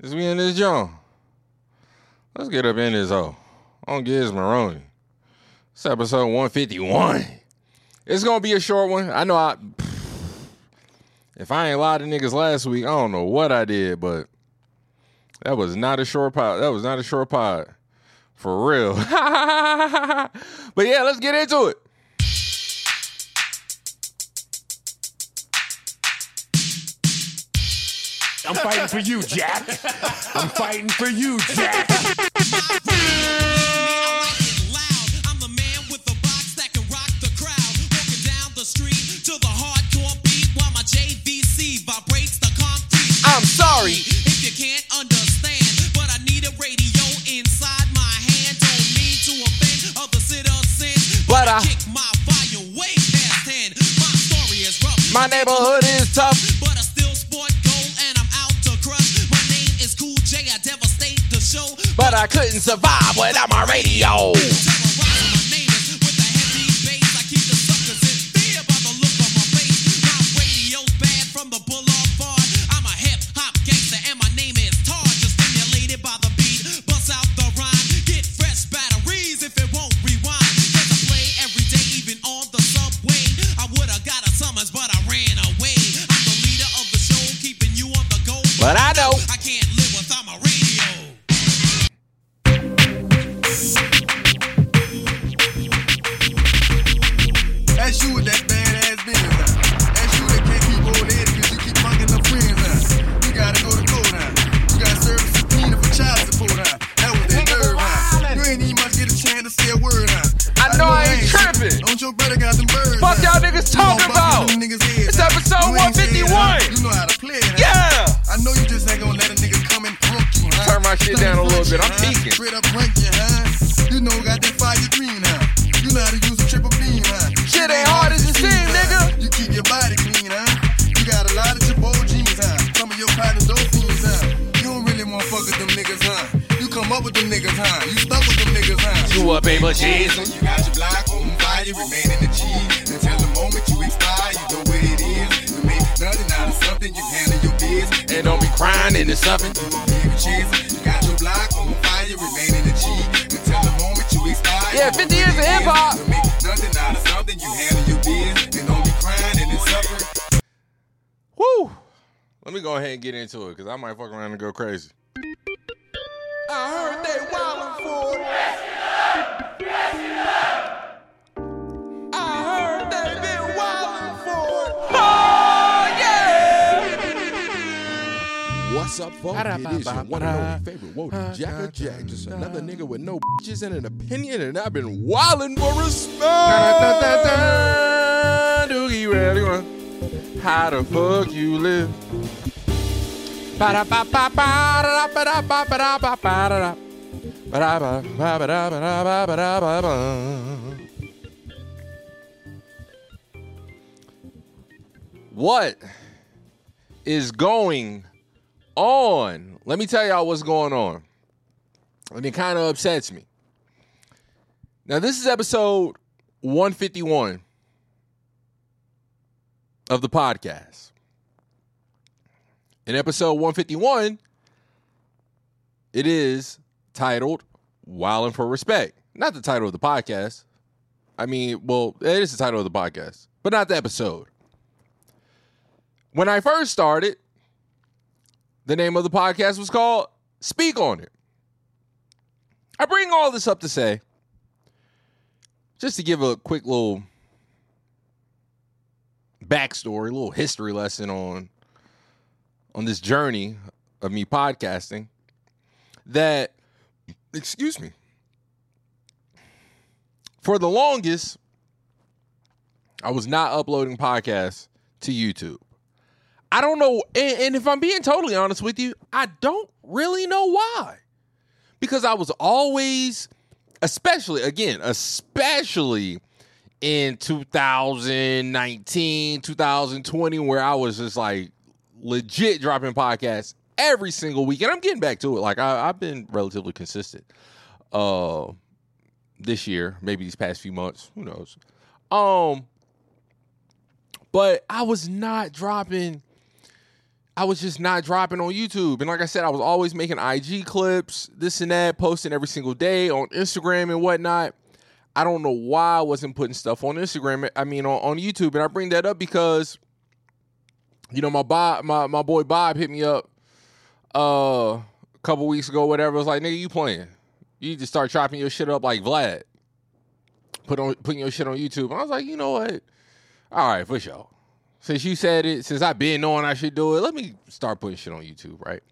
Is we in this joint? Let's get up in this hoe. On Giz Maroni. It's episode 151. It's gonna be a short one. I know I if I ain't lied to niggas last week, I don't know what I did, but that was not a short pod. That was not a short pod. For real. but yeah, let's get into it. I'm fighting for you, Jack. I'm fighting for you, Jack. I'm the man with the box that can rock the crowd. Walking down the street to the hardcore beat while my JVC vibrates the concrete. I'm sorry. If you can't understand, but I need a radio inside my hand. Don't mean to offend other citizens, But I- kick my volume way past 10. My story is rough. My neighborhood is tough. But I couldn't survive without my radio. Something, you handle your biz. And don't be crying into something. You a big chase. You got your block on fire, remain in the G. Until the moment you expire. Yeah, 50 years of it is. hip-hop. You make nothing out of something, you handle your biz. And don't be crying and suffering. Woo. Let me go ahead and get into it because I might fuck around and go crazy. I heard they wildin' for it. I What's up, folks? It is your one and only favorite Wody Jacker Jack. Just another nigga with no bitches and an opinion, and I've been wildin' for respect. Doogie ready run. How the fuck you live? What is going on? Let me tell y'all what's going on. And it kind of upsets me. Now, this is episode 151 of the podcast. In episode 151, it is titled Wildin' for Respect. Not the title of the podcast. I mean, well, it is the title of the podcast, but not the episode. When I first started, the name of the podcast was called Speak on It. I bring all this up to say, just to give a quick little backstory, a little history lesson on on this journey of me podcasting. That, excuse me, for the longest, I was not uploading podcasts to YouTube. I don't know, and, and if I'm being totally honest with you, I don't really know why. Because I was always, especially again, especially in 2019, 2020, where I was just like legit dropping podcasts every single week. And I'm getting back to it. Like I, I've been relatively consistent uh this year, maybe these past few months. Who knows? Um, but I was not dropping. I was just not dropping on YouTube. And like I said, I was always making IG clips, this and that, posting every single day on Instagram and whatnot. I don't know why I wasn't putting stuff on Instagram. I mean, on, on YouTube. And I bring that up because, you know, my Bob, my, my boy Bob hit me up uh, a couple weeks ago, whatever. It was like, nigga, you playing. You to start chopping your shit up like Vlad. Put on putting your shit on YouTube. And I was like, you know what? All right, for sure. Since you said it, since I've been knowing I should do it, let me start putting shit on YouTube, right?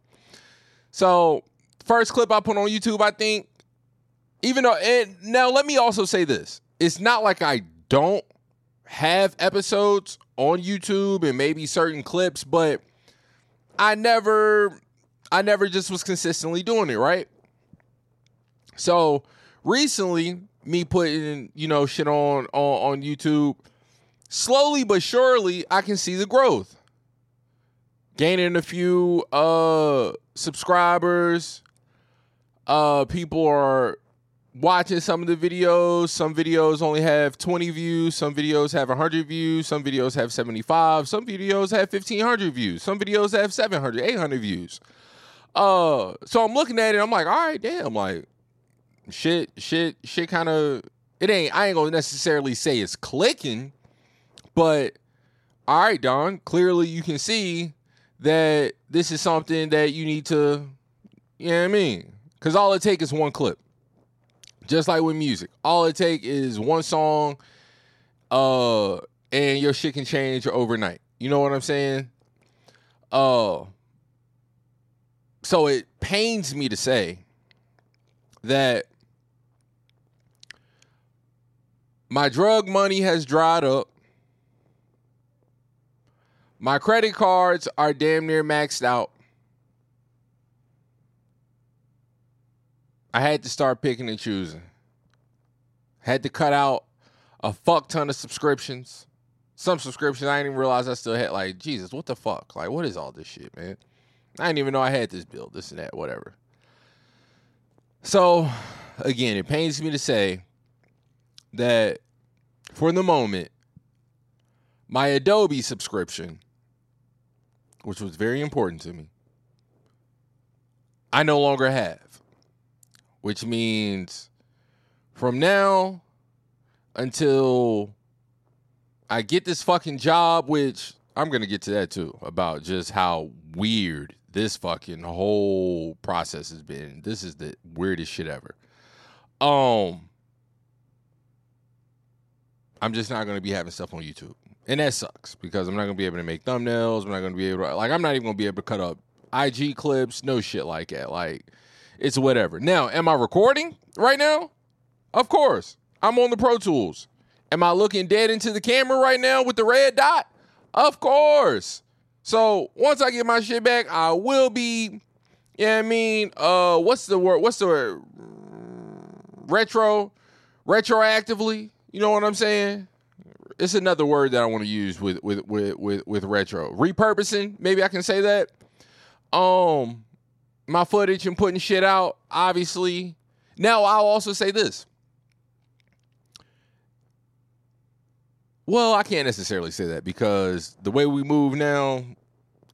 So, first clip I put on YouTube, I think, even though, and now let me also say this it's not like I don't have episodes on YouTube and maybe certain clips, but I never, I never just was consistently doing it, right? So, recently, me putting, you know, shit on on, on YouTube slowly but surely I can see the growth. Gaining a few uh subscribers. Uh people are watching some of the videos. Some videos only have 20 views, some videos have 100 views, some videos have 75, some videos have 1500 views, some videos have 700, 800 views. Uh so I'm looking at it I'm like, "All right, damn, like shit shit shit kind of it ain't I ain't going to necessarily say it's clicking, but all right, Don, clearly you can see that this is something that you need to, you know what I mean? Because all it takes is one clip. Just like with music, all it takes is one song, uh, and your shit can change overnight. You know what I'm saying? Uh, so it pains me to say that my drug money has dried up. My credit cards are damn near maxed out. I had to start picking and choosing. Had to cut out a fuck ton of subscriptions. Some subscriptions I didn't even realize I still had. Like, Jesus, what the fuck? Like, what is all this shit, man? I didn't even know I had this bill, this and that, whatever. So, again, it pains me to say that for the moment, my Adobe subscription, which was very important to me, I no longer have. Which means from now until I get this fucking job, which I'm going to get to that too, about just how weird this fucking whole process has been. This is the weirdest shit ever. Um, I'm just not going to be having stuff on YouTube. And that sucks because I'm not to be able to make thumbnails. I'm not to be able to, like, I'm not even to be able to cut up IG clips, no shit like that. Like, it's whatever. Now, am I recording right now? Of course. I'm on the Pro Tools. Am I looking dead into the camera right now with the red dot? Of course. So once I get my shit back, I will be, yeah, I mean, uh, what's the word? What's the word? Retro, retroactively. You know what I'm saying? It's another word that I want to use with with with with, with retro repurposing. Maybe I can say that. Um, my footage and putting shit out. Obviously, now I'll also say this. Well, I can't necessarily say that because the way we move now,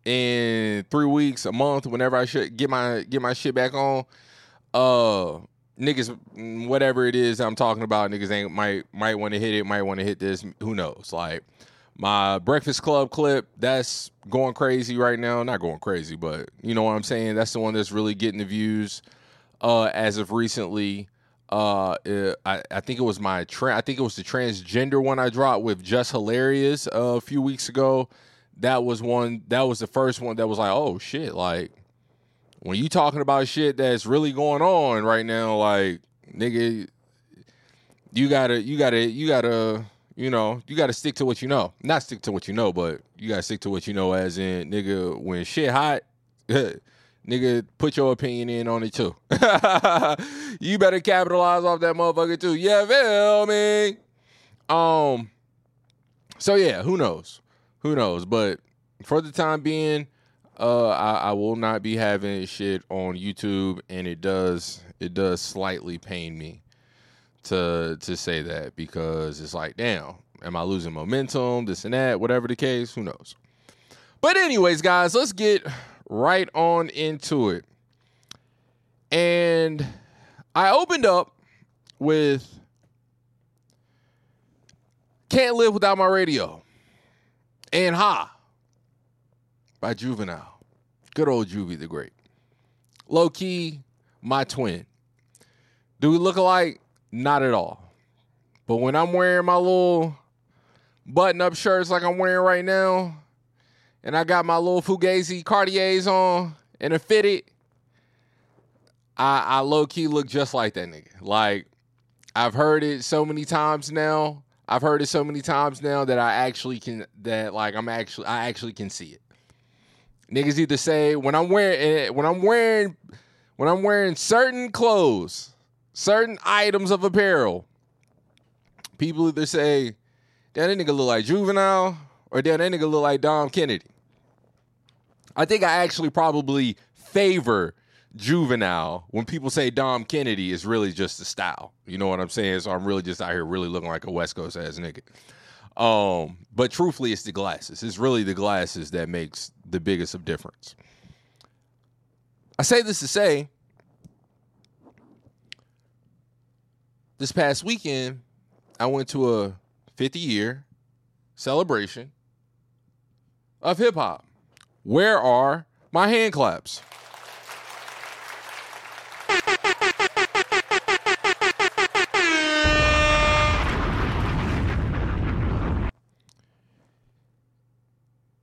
in three weeks, a month, whenever I should get my get my shit back on, uh, niggas, mm, whatever it is I'm talking about, niggas ain't might might want to hit it, might want to hit this. Who knows? Like my Breakfast Club clip, that's going crazy right now. Not going crazy, but you know what I'm saying. That's the one that's really getting the views. Uh, as of recently, uh, I, I think it was my tra- I think it was the transgender one I dropped with Just Hilarious uh, a few weeks ago. That was one. That was the first one that was like, oh shit! Like when you talking about shit that's really going on right now, like nigga, you gotta, you gotta, you gotta, you know, you gotta stick to what you know. Not stick to what you know, but you gotta stick to what you know. As in, nigga, when shit hot. nigga, put your opinion in on it too. you better capitalize off that motherfucker too. Yeah, feel me? Um. So yeah, who knows? Who knows? But for the time being, uh, I, I will not be having shit on YouTube, and it does it does slightly pain me to to say that because it's like, damn, am I losing momentum? This and that, whatever the case, who knows? But anyways, guys, let's get right on into it. And I opened up with Can't Live Without My Radio and Ha by Juvenile. Good old Juvie the Great. Low key, my twin. Do we look alike? Not at all. But when I'm wearing my little button up shirts like I'm wearing right now, and I got my little Fugazi Cartiers on and a fitted, I, I low key look just like that nigga. Like, I've heard it so many times now. I've heard it so many times now that I actually can, that like I'm actually, I actually can see it. Niggas either say when I'm wearing, eh, when I'm wearing, when I'm wearing certain clothes, certain items of apparel, people either say, damn, that nigga look like Juvenile, or damn, that nigga look like Dom Kennedy. I think I actually probably favor Juvenile when people say Dom Kennedy is really just the style. You know what I'm saying? So I'm really just out here really looking like a West Coast ass nigga. Um, but truthfully, it's the glasses. It's really the glasses that makes the biggest of difference. I say this to say this past weekend, I went to a 50 year celebration of hip hop. Where are my hand claps?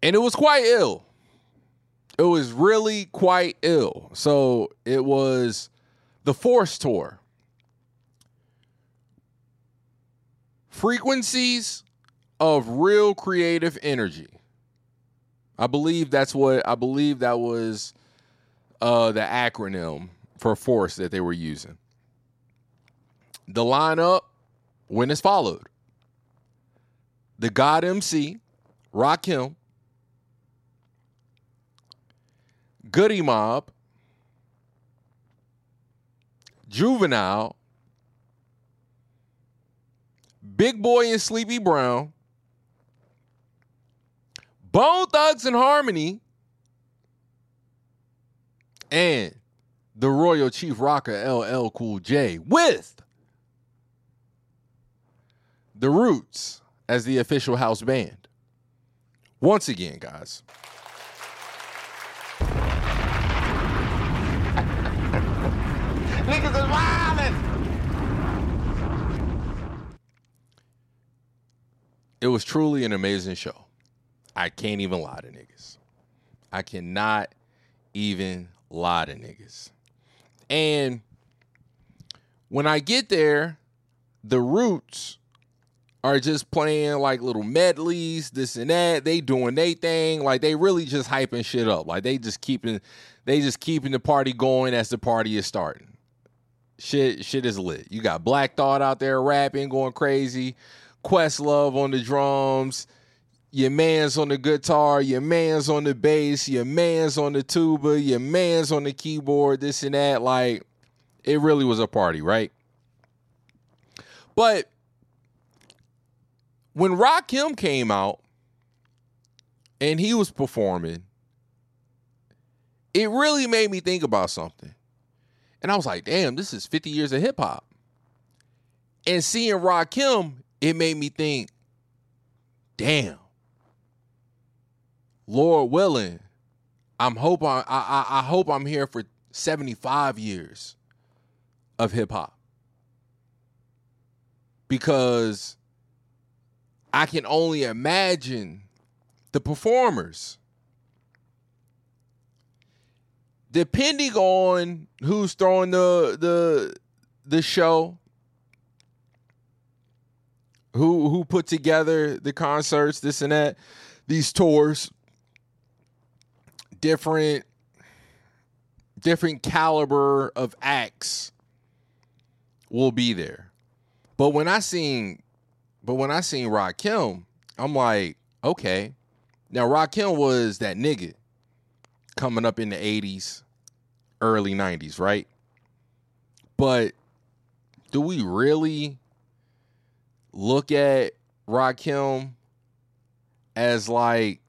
And it was quite ill. It was really quite ill. So it was the Force Tour. Frequencies of real creative energy. I believe that's what I believe that was uh, the acronym for force that they were using. The lineup went as followed: the God MC, Rakim, Goodie Mob, Juvenile, Big Boi and Sleepy Brown, Bone Thugs and Harmony, and the Royal Chief Rocker LL Cool J with The Roots as the official house band. Once again, guys. Niggas is wildin'. It was truly an amazing show. I can't even lie to niggas. I cannot even lie to niggas. And when I get there, the roots are just playing like little medleys, this and that. They doing their thing. Like they really just hyping shit up. Like they just keeping they just keeping the party going as the party is starting. Shit, shit is lit. You got Black Thought out there rapping, going crazy. Questlove on the drums. Your man's on the guitar. Your man's on the bass. Your man's on the tuba. Your man's on the keyboard. This and that. Like, it really was a party, right? But when Rock Rakim came out and he was performing, it really made me think about something. And I was like, damn, this is 50 years of hip hop. And seeing Rakim, it made me think, damn. Lord willing, I'm hope I, I I hope I'm here for 75 years of hip hop. Because I can only imagine the performers depending on who's throwing the the the show who who put together the concerts this and that these tours different different caliber of acts will be there. But when i seen but when i seen Rakim, i'm like okay. Now Rakim was that nigga coming up in the 80s, early 90s, right? But do we really look at Rakim as like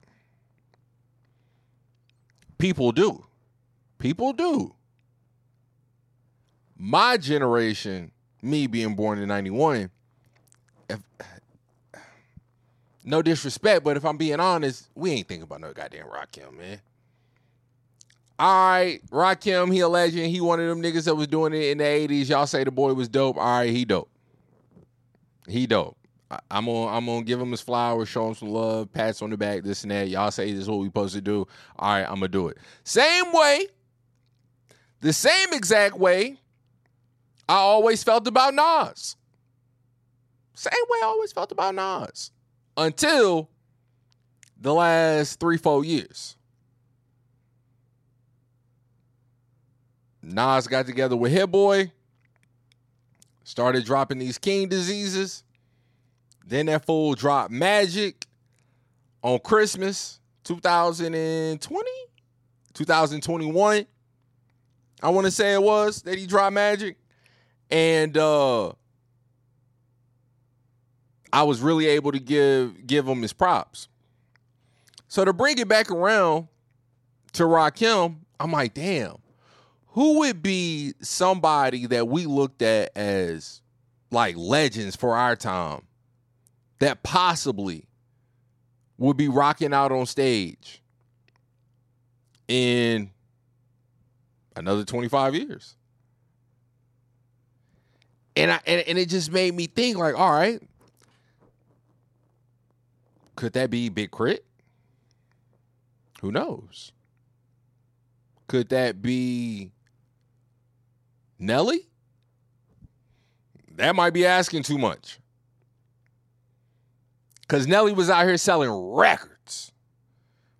people do. People do. My generation, me being born in 91, if, no disrespect, but if I'm being honest, we ain't thinking about no goddamn Rakim, man. All right, Rakim, he a legend. He one of them niggas that was doing it in the 80s. Y'all say the boy was dope. All right, he dope. He dope. I- I'm gonna I'm gonna give him his flowers, show him some love, pats on the back, this and that. Y'all say this is what we supposed to do. All right, I'm gonna do it. Same way, the same exact way I always felt about Nas. Same way I always felt about Nas. Until the last three, four years. Nas got together with Hit Boy, started dropping these king diseases. Then that fool dropped Magic on Christmas 2020, 2021. I want to say it was that he dropped Magic. And uh I was really able to give give him his props. So to bring it back around to Rakim, I'm like, damn, who would be somebody that we looked at as like legends for our time that possibly would be rocking out on stage in another 25 years? And I and, and it just made me think like, all right, could that be Big K.R.I.T.? Who knows? Could that be Nelly? That might be asking too much. Cause Nelly was out here selling records.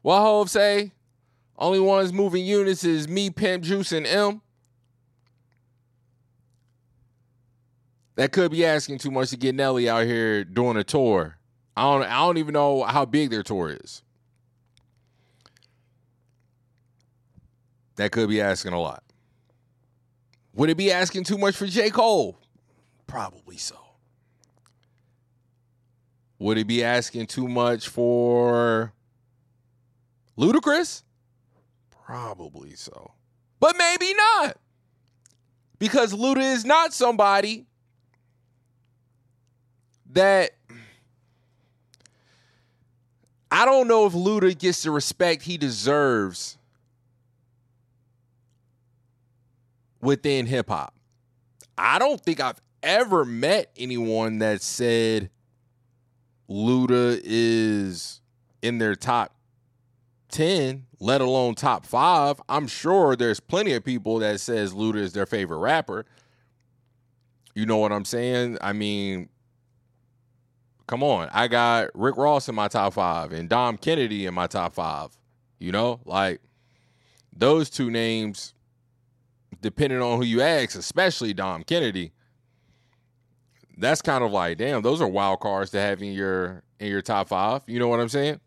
What Hove say? Only ones moving units is me, Pimp Juice, and Em. That could be asking too much to get Nelly out here doing a tour. I don't I don't even know how big their tour is. That could be asking a lot. Would it be asking too much for J. Cole? Probably so. Would it be asking too much for Ludacris? Probably so. But maybe not. Because Luda is not somebody that I don't know if Luda gets the respect he deserves within hip hop. I don't think I've ever met anyone that said Luda is in their top 10, let alone top 5. I'm sure there's plenty of people that says Luda is their favorite rapper. You know what I'm saying? I mean, come on. I got Rick Ross in my top 5 and Dom Kennedy in my top 5. You know? Like those two names depending on who you ask, especially Dom Kennedy, that's kind of like, damn, those are wild cards to have in your in your top five. You know what I'm saying?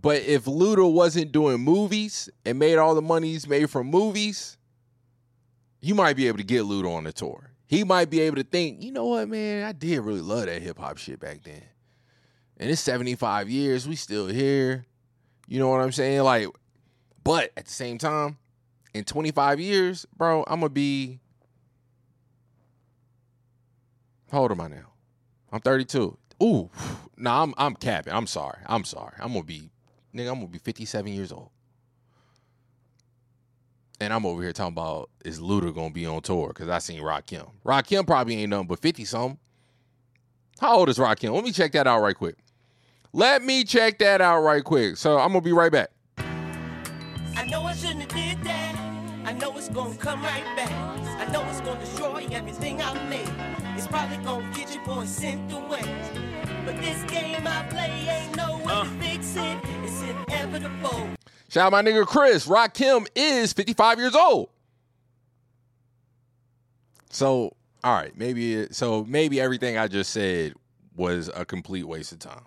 But if Luda wasn't doing movies and made all the money he's made from movies, you might be able to get Luda on the tour. He might be able to think, you know what, man, I did really love that hip hop shit back then. And it's 75 years, we still here. You know what I'm saying? Like, but at the same time, in 25 years, bro, I'm gonna be. How old am I now? I'm 32. Ooh, nah, I'm I'm capping. I'm sorry. I'm sorry. I'm gonna be, nigga. I'm gonna be 57 years old. And I'm over here talking about is Luda gonna be on tour? Cause I seen Rakim. Rakim probably ain't nothing but 50 something. How old is Rock Rakim? Let me check that out right quick. Let me check that out right quick. So I'm gonna be right back. I know I shouldn't have did that. I know it's gonna come right back. I know it's gonna destroy everything I made. It's probably gonna get your boy sent away. But this game I play ain't no way to uh. fix it. It's inevitable. Shout out my nigga Chris. Rock. Rakim is 55 years old. So, all right, maybe it- so maybe everything I just said was a complete waste of time.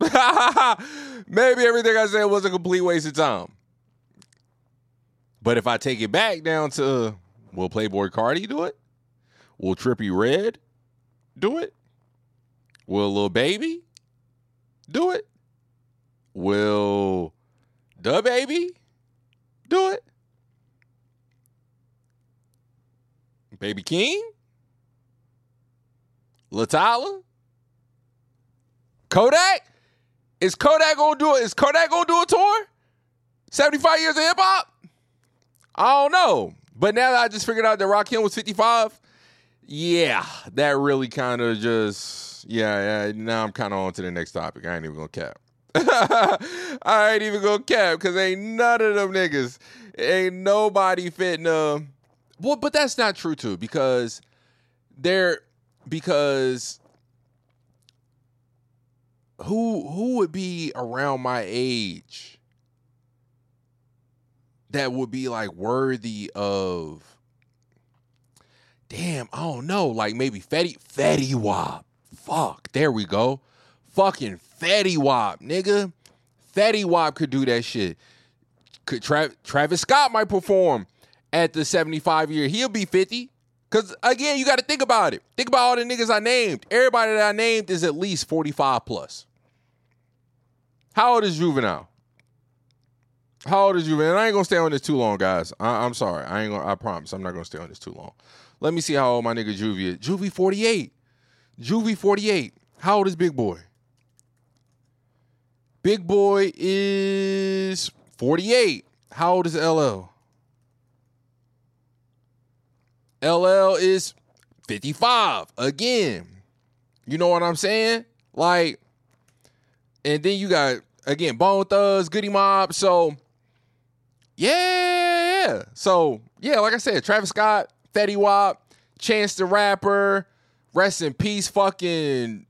maybe everything I said was a complete waste of time. But if I take it back down to will Playboi Carti do it? Will Trippie Redd do it? Will Lil Baby do it? Will the baby do it? Baby King? Latyla? Kodak? Is Kodak gonna do it? Is Kodak gonna do a tour? 75 years of hip hop? I don't know. But now that I just figured out that Rakim was 55, yeah, that really kind of just, yeah, yeah. Now I'm kind of on to the next topic. I ain't even gonna cap. I ain't even gonna cap because ain't none of them niggas, ain't nobody fitting them. Well, but that's not true too because they're because who who would be around my age that would be like worthy of damn, I don't know, like maybe Fetty Fetty Wap. Fuck, there we go. Fucking Fetty Wap, nigga. Fetty Wap could do that shit. Could Tra- Travis Scott might perform at the 75 year. He'll be 50. Cause again, you got to think about it. Think about all the niggas I named. Everybody that I named is at least 45 plus. How old is Juvenile? How old is Juvenile? And I ain't gonna stay on this too long, guys. I- I'm sorry. I ain't gonna. I promise. I'm not gonna stay on this too long. Let me see how old my nigga Juvie is. Juvie 48. Juvie 48. How old is Big Boi? Big Boi is 48. How old is LL? LL is 55 again. You know what I'm saying? Like, and then you got again Bone Thugs, Goodie Mob. So, yeah, yeah. So, yeah, like I said, Travis Scott, Fetty Wap, Chance the Rapper, rest in peace, fucking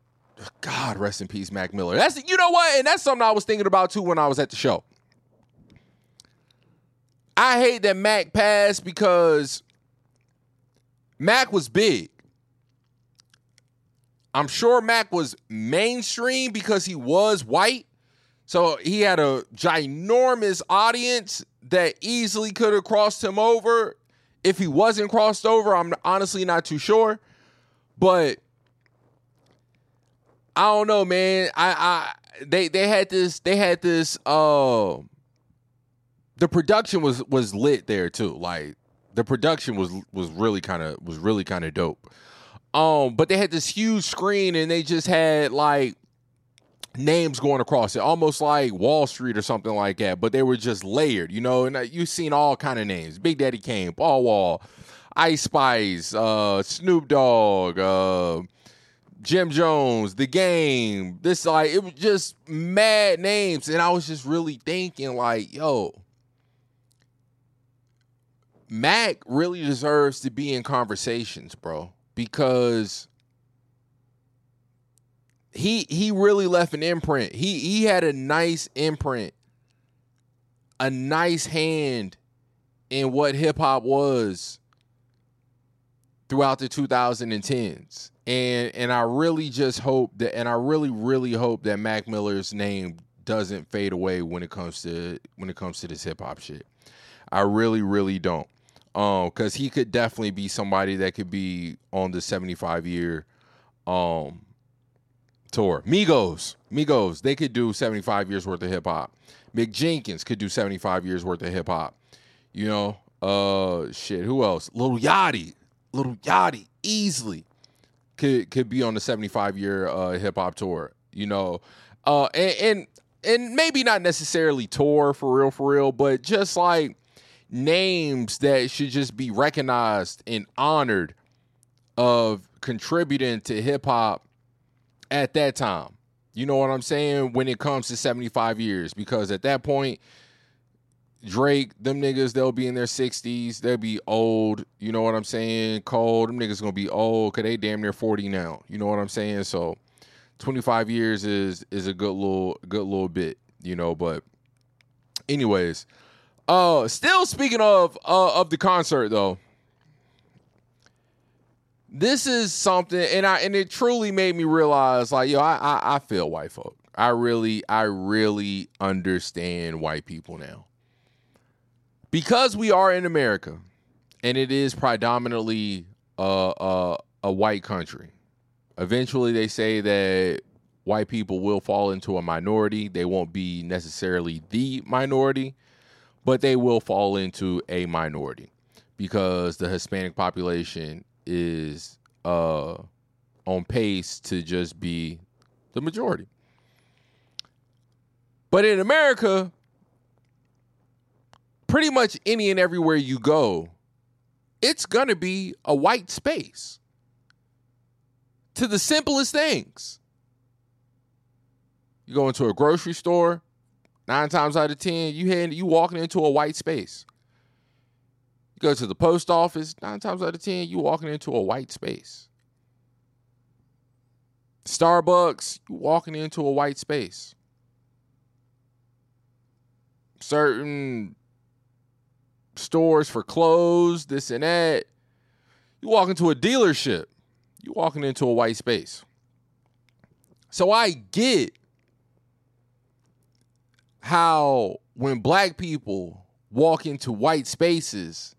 God, rest in peace, Mac Miller. That's you know what, and that's something I was thinking about too when I was at the show. I hate that Mac passed because Mac was big. I'm sure Mac was mainstream because he was white. So he had a ginormous audience that easily could have crossed him over. If he wasn't crossed over, I'm honestly not too sure. But I don't know, man. I I they they had this they had this uh the production was was lit there too. Like the production was was really kind of was really kind of dope. Um, but they had this huge screen and they just had like names going across it, almost like Wall Street or something like that. But they were just layered, you know. And uh, you've seen all kind of names: Big Daddy Kane, Paul Wall, Ice Spice, uh, Snoop Dogg, uh, Jim Jones, The Game. This like it was just mad names, and I was just really thinking like, yo. Mac really deserves to be in conversations, bro, because he he really left an imprint. He he had a nice imprint, a nice hand in what hip hop was throughout the 2010s. And and I really just hope that and I really really hope that Mac Miller's name doesn't fade away when it comes to when it comes to this hip hop shit. I really really don't. Um cuz he could definitely be somebody that could be on the 75 year um tour. Migos, Migos, they could do 75 years worth of hip hop. Mick Jenkins could do 75 years worth of hip hop. You know, uh shit, who else? Lil Yachty. Lil Yachty easily could could be on the 75 year uh hip hop tour. You know, uh and, and and maybe not necessarily tour for real for real, but just like names that should just be recognized and honored of contributing to hip hop at that time. You know what I'm saying? When it comes to 75 years, because at that point, Drake, them niggas, they'll be in their 60s. They'll be old. You know what I'm saying? Cold. Them niggas gonna be old because they damn near 40 now. You know what I'm saying? So 25 years is is a good little good little bit, you know, but anyways. Uh still speaking of uh of the concert though this is something and i and it truly made me realize like yo I, I i feel white folk i really i really understand white people now because we are in america and it is predominantly a, a, a white country eventually they say that white people will fall into a minority. They won't be necessarily the minority, but they will fall into a minority because the Hispanic population is uh, on pace to just be the majority. But in America, pretty much any and everywhere you go, it's going to be a white space to the simplest things. You go into a grocery store, nine times out of ten, you head you walking into a white space. You go to the post office, nine times out of ten, you walking into a white space. Starbucks, you walking into a white space. Certain stores for clothes, this and that. You walk into a dealership, you walking into a white space. So I get how when black people walk into white spaces,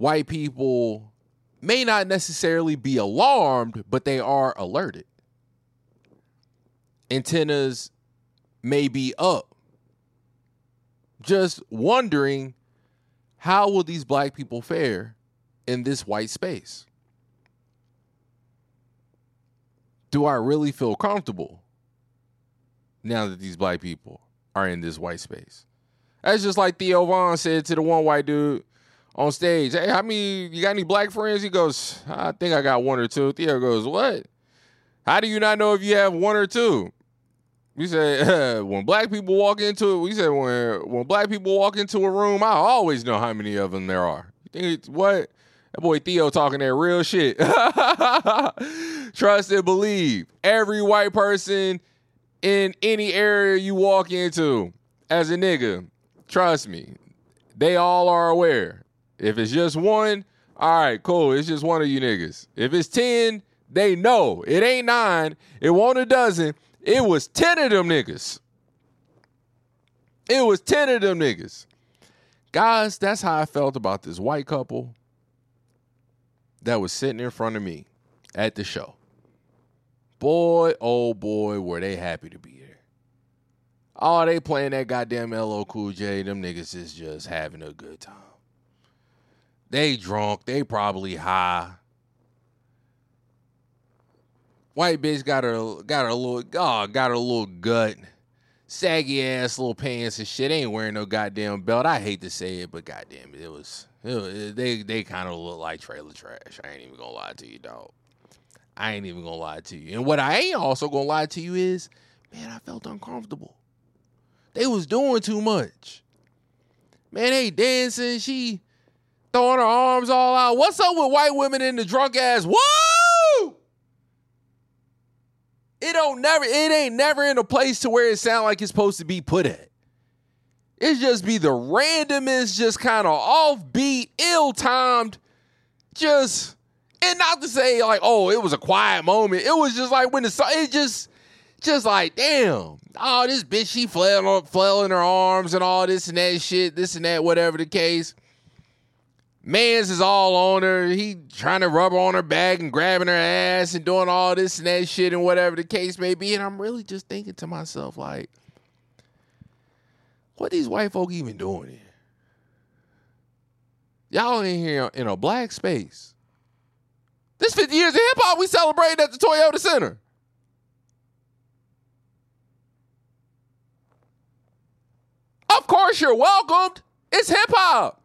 white people may not necessarily be alarmed, but they are alerted. Antennas may be up. Just wondering how will these black people fare in this white space? Do I really feel comfortable now that these black people are in this white space? That's just like Theo Von said to the one white dude on stage. Hey, how many you got any black friends? He goes, I think I got one or two. Theo goes, What? How do you not know if you have one or two? We said when black people walk into it, we said when when black people walk into a room, I always know how many of them there are. You think it's what? That boy Theo talking that real shit. Trust and believe. Every white person in any area you walk into as a nigga, trust me, they all are aware. If it's just one, all right, cool. It's just one of you niggas. If it's 10, they know. It ain't nine. It won't a dozen. It was 10 of them niggas. It was 10 of them niggas. Guys, that's how I felt about this white couple that was sitting in front of me at the show. Boy, oh boy, were they happy to be there. Oh, they playing that goddamn LL Cool J. Them niggas is just having a good time. They drunk. They probably high. White bitch got her got her little oh, got her little gut. Saggy ass little pants and shit. Ain't wearing no goddamn belt. I hate to say it, but goddamn it, it was, it was they they kind of look like trailer trash. I ain't even gonna lie to you, dog. I ain't even gonna lie to you. And what I ain't also gonna lie to you is, man, I felt uncomfortable. They was doing too much. Man, they dancing. She throwing her arms all out. What's up with white women in the drunk ass? Woo! It don't never. It ain't never in a place to where it sound like it's supposed to be put at. It just be the randomest, just kind of offbeat, ill-timed, just and not to say like, oh, it was a quiet moment. It was just like when the song, it just, just like, damn, oh, this bitch, she flailing, flail in her arms and all this and that shit, this and that, whatever the case. Mans is all on her. He trying to rub on her back and grabbing her ass and doing all this and that shit and whatever the case may be. And I'm really just thinking to myself, like, what these white folk even doing here? Y'all in here in a black space. This 50 years of hip hop we celebrated at the Toyota Center. Of course, you're welcomed. It's hip hop.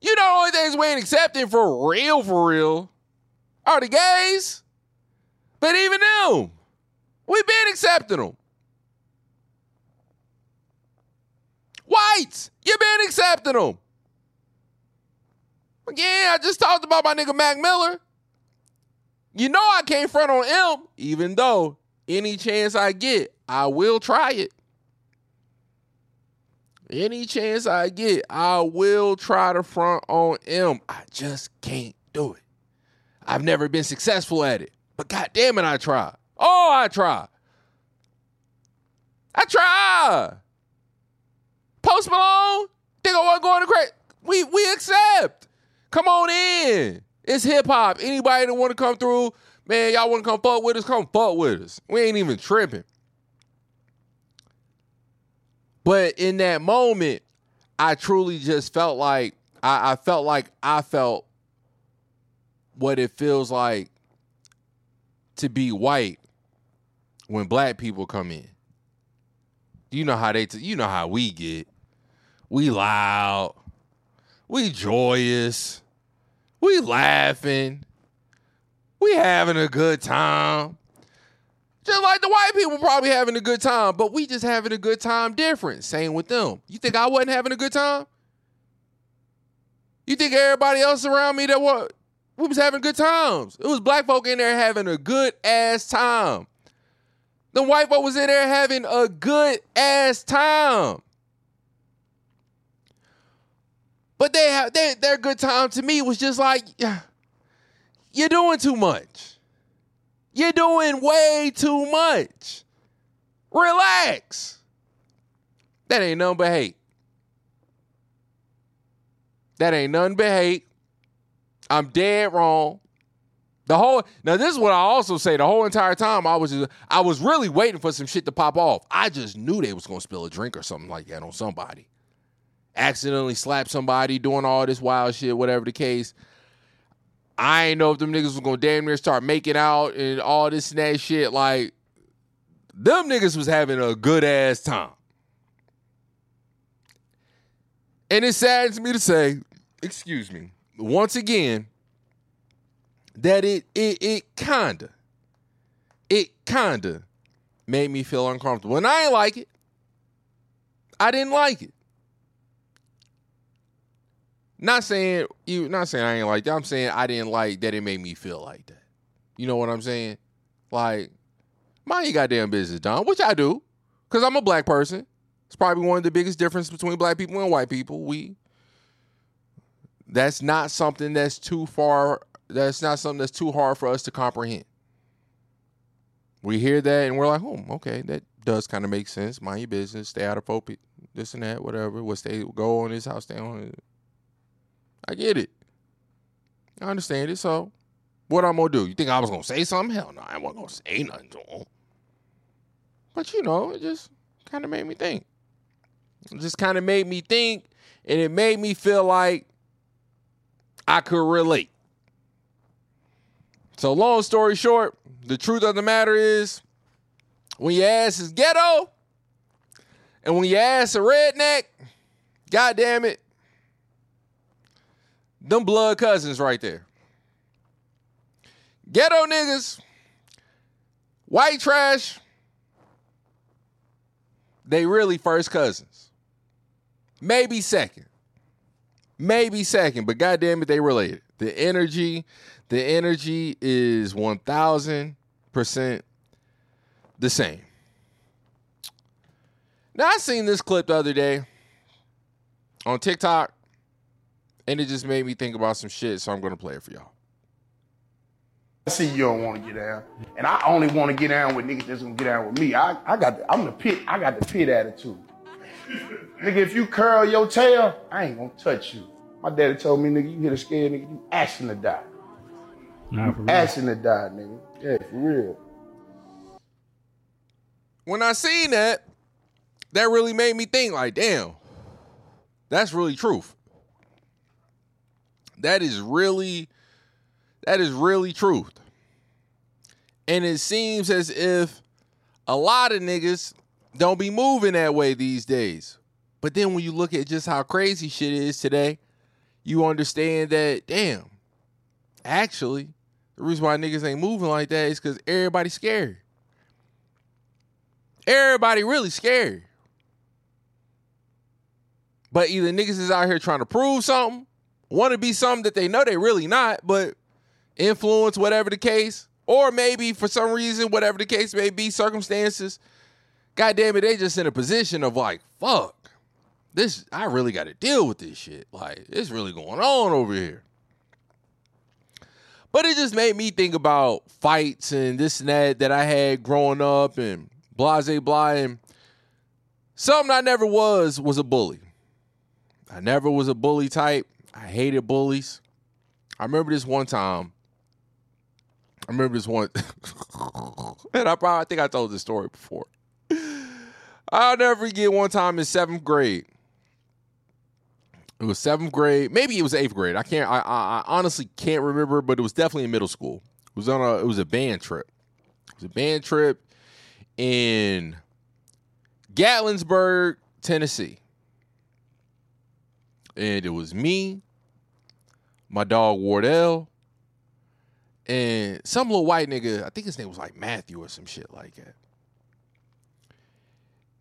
You know, the only things we ain't accepting for real, for real, are the gays. But even them, we been accepting them. Whites, you been accepting them. Again, I just talked about my nigga Mac Miller. You know I can't front on him, even though any chance I get, I will try it. Any chance I get, I will try to front on him. I just can't do it. I've never been successful at it. But god damn it, I try. Oh, I try. I try. Post Malone, think I want going to crazy. We we accept. Come on in. It's hip hop. Anybody that want to come through, Man, y'all want to come fuck with us? Come fuck with us. We ain't even tripping. But in that moment, I truly just felt like I, I felt like I felt what it feels like to be white when black people come in. You know how they, t- you know how we get. We loud, we joyous, we laughing, we having a good time. Just like the white people probably having a good time, but we just having a good time different. Same with them. You think I wasn't having a good time? You think everybody else around me that what we was having good times? It was black folk in there having a good ass time. The white folk was in there having a good ass time. But they have they, their good time to me was just like, you're doing too much. You're doing way too much. Relax. That ain't nothing but hate. That ain't nothing but hate. I'm dead wrong. The whole now this is what I also say the whole entire time I was just, I was really waiting for some shit to pop off. I just knew they was gonna spill a drink or something like that on somebody. Accidentally slap somebody doing all this wild shit, whatever the case. I ain't know if them niggas was gonna damn near start making out and all this and that shit. Like them niggas was having a good ass time. And it saddens me to say, excuse me, once again, that it it it kinda, it kinda made me feel uncomfortable. And I ain't like it. I didn't like it. Not saying you not saying I ain't like that. I'm saying I didn't like that it made me feel like that. You know what I'm saying? Like, mind your goddamn business, Don, which I do. Cause I'm a black person. It's probably one of the biggest differences between black people and white people. We that's not something that's too far that's not something that's too hard for us to comprehend. We hear that and we're like, oh, okay, that does kind of make sense. Mind your business, stay out of focus, this and that, whatever. What stay go on this house, stay on. I get it. I understand it. So what I'm gonna do? You think I was gonna say something? Hell no, I wasn't gonna say nothing to him. But you know, it just kind of made me think. It just kind of made me think, and it made me feel like I could relate. So, long story short, the truth of the matter is when your ass is ghetto and when your ass a redneck, god damn it, them blood cousins right there. Ghetto niggas, white trash, they really first cousins. Maybe second. Maybe second, but goddamn it, they related. The energy, the energy is 1000% the same. Now, I seen this clip the other day on TikTok, and it just made me think about some shit, so I'm going to play it for y'all. I see you don't want to get down, and I only want to get down with niggas that's gonna get down with me. I, I got, the, I'm the pit. I got the pit attitude. nigga, if you curl your tail, I ain't gonna touch you. My daddy told me, nigga, you hit a scared nigga, you asking to die. Nah, for real. Asking to die, nigga. Yeah, for real. when I seen that, that really made me think like, damn, that's really truth. That is really, that is really truth. And it seems as if a lot of niggas don't be moving that way these days. But then when you look at just how crazy shit is today, you understand that, damn, actually, the reason why niggas ain't moving like that is because everybody's scared. Everybody really scared. But either niggas is out here trying to prove something, want to be something that they know they really not, but influence, whatever the case, or maybe for some reason, whatever the case may be, circumstances, God damn it, they just in a position of like, fuck, this, I really got to deal with this shit. Like, it's really going on over here. But it just made me think about fights and this and that that I had growing up and blase blah. And something I never was was a bully. I never was a bully type. I hated bullies. I remember this one time I remember this one, and I probably I think I told this story before. I'll never forget one time in seventh grade. It was seventh grade, maybe it was eighth grade. I can't. I, I, I honestly can't remember, but it was definitely in middle school. It was on a. It was a band trip. It was a band trip in Gatlinburg, Tennessee, and it was me, my dog Wardell, and some little white nigga. I think his name was like Matthew or some shit like that.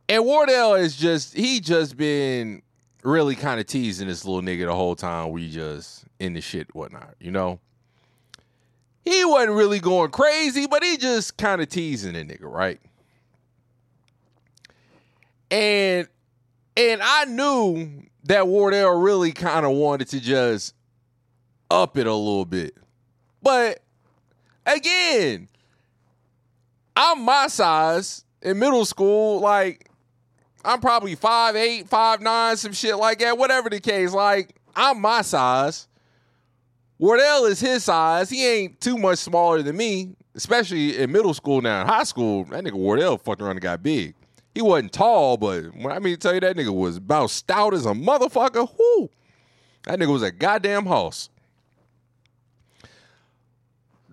And Wardell is just he just been really kind of teasing this little nigga the whole time we just in the shit whatnot, you know. He wasn't really going crazy, but he just kind of teasing the nigga, right? And and I knew that Wardell really kind of wanted to just up it a little bit. But again, I'm my size in middle school, like I'm probably five eight, five nine, some shit like that. Whatever the case, like I'm my size. Wardell is his size. He ain't too much smaller than me, especially in middle school now. In high school, that nigga Wardell fucked around and got big. He wasn't tall, but when I mean to tell you that nigga was about stout as a motherfucker. Whoo. That nigga was a goddamn hoss.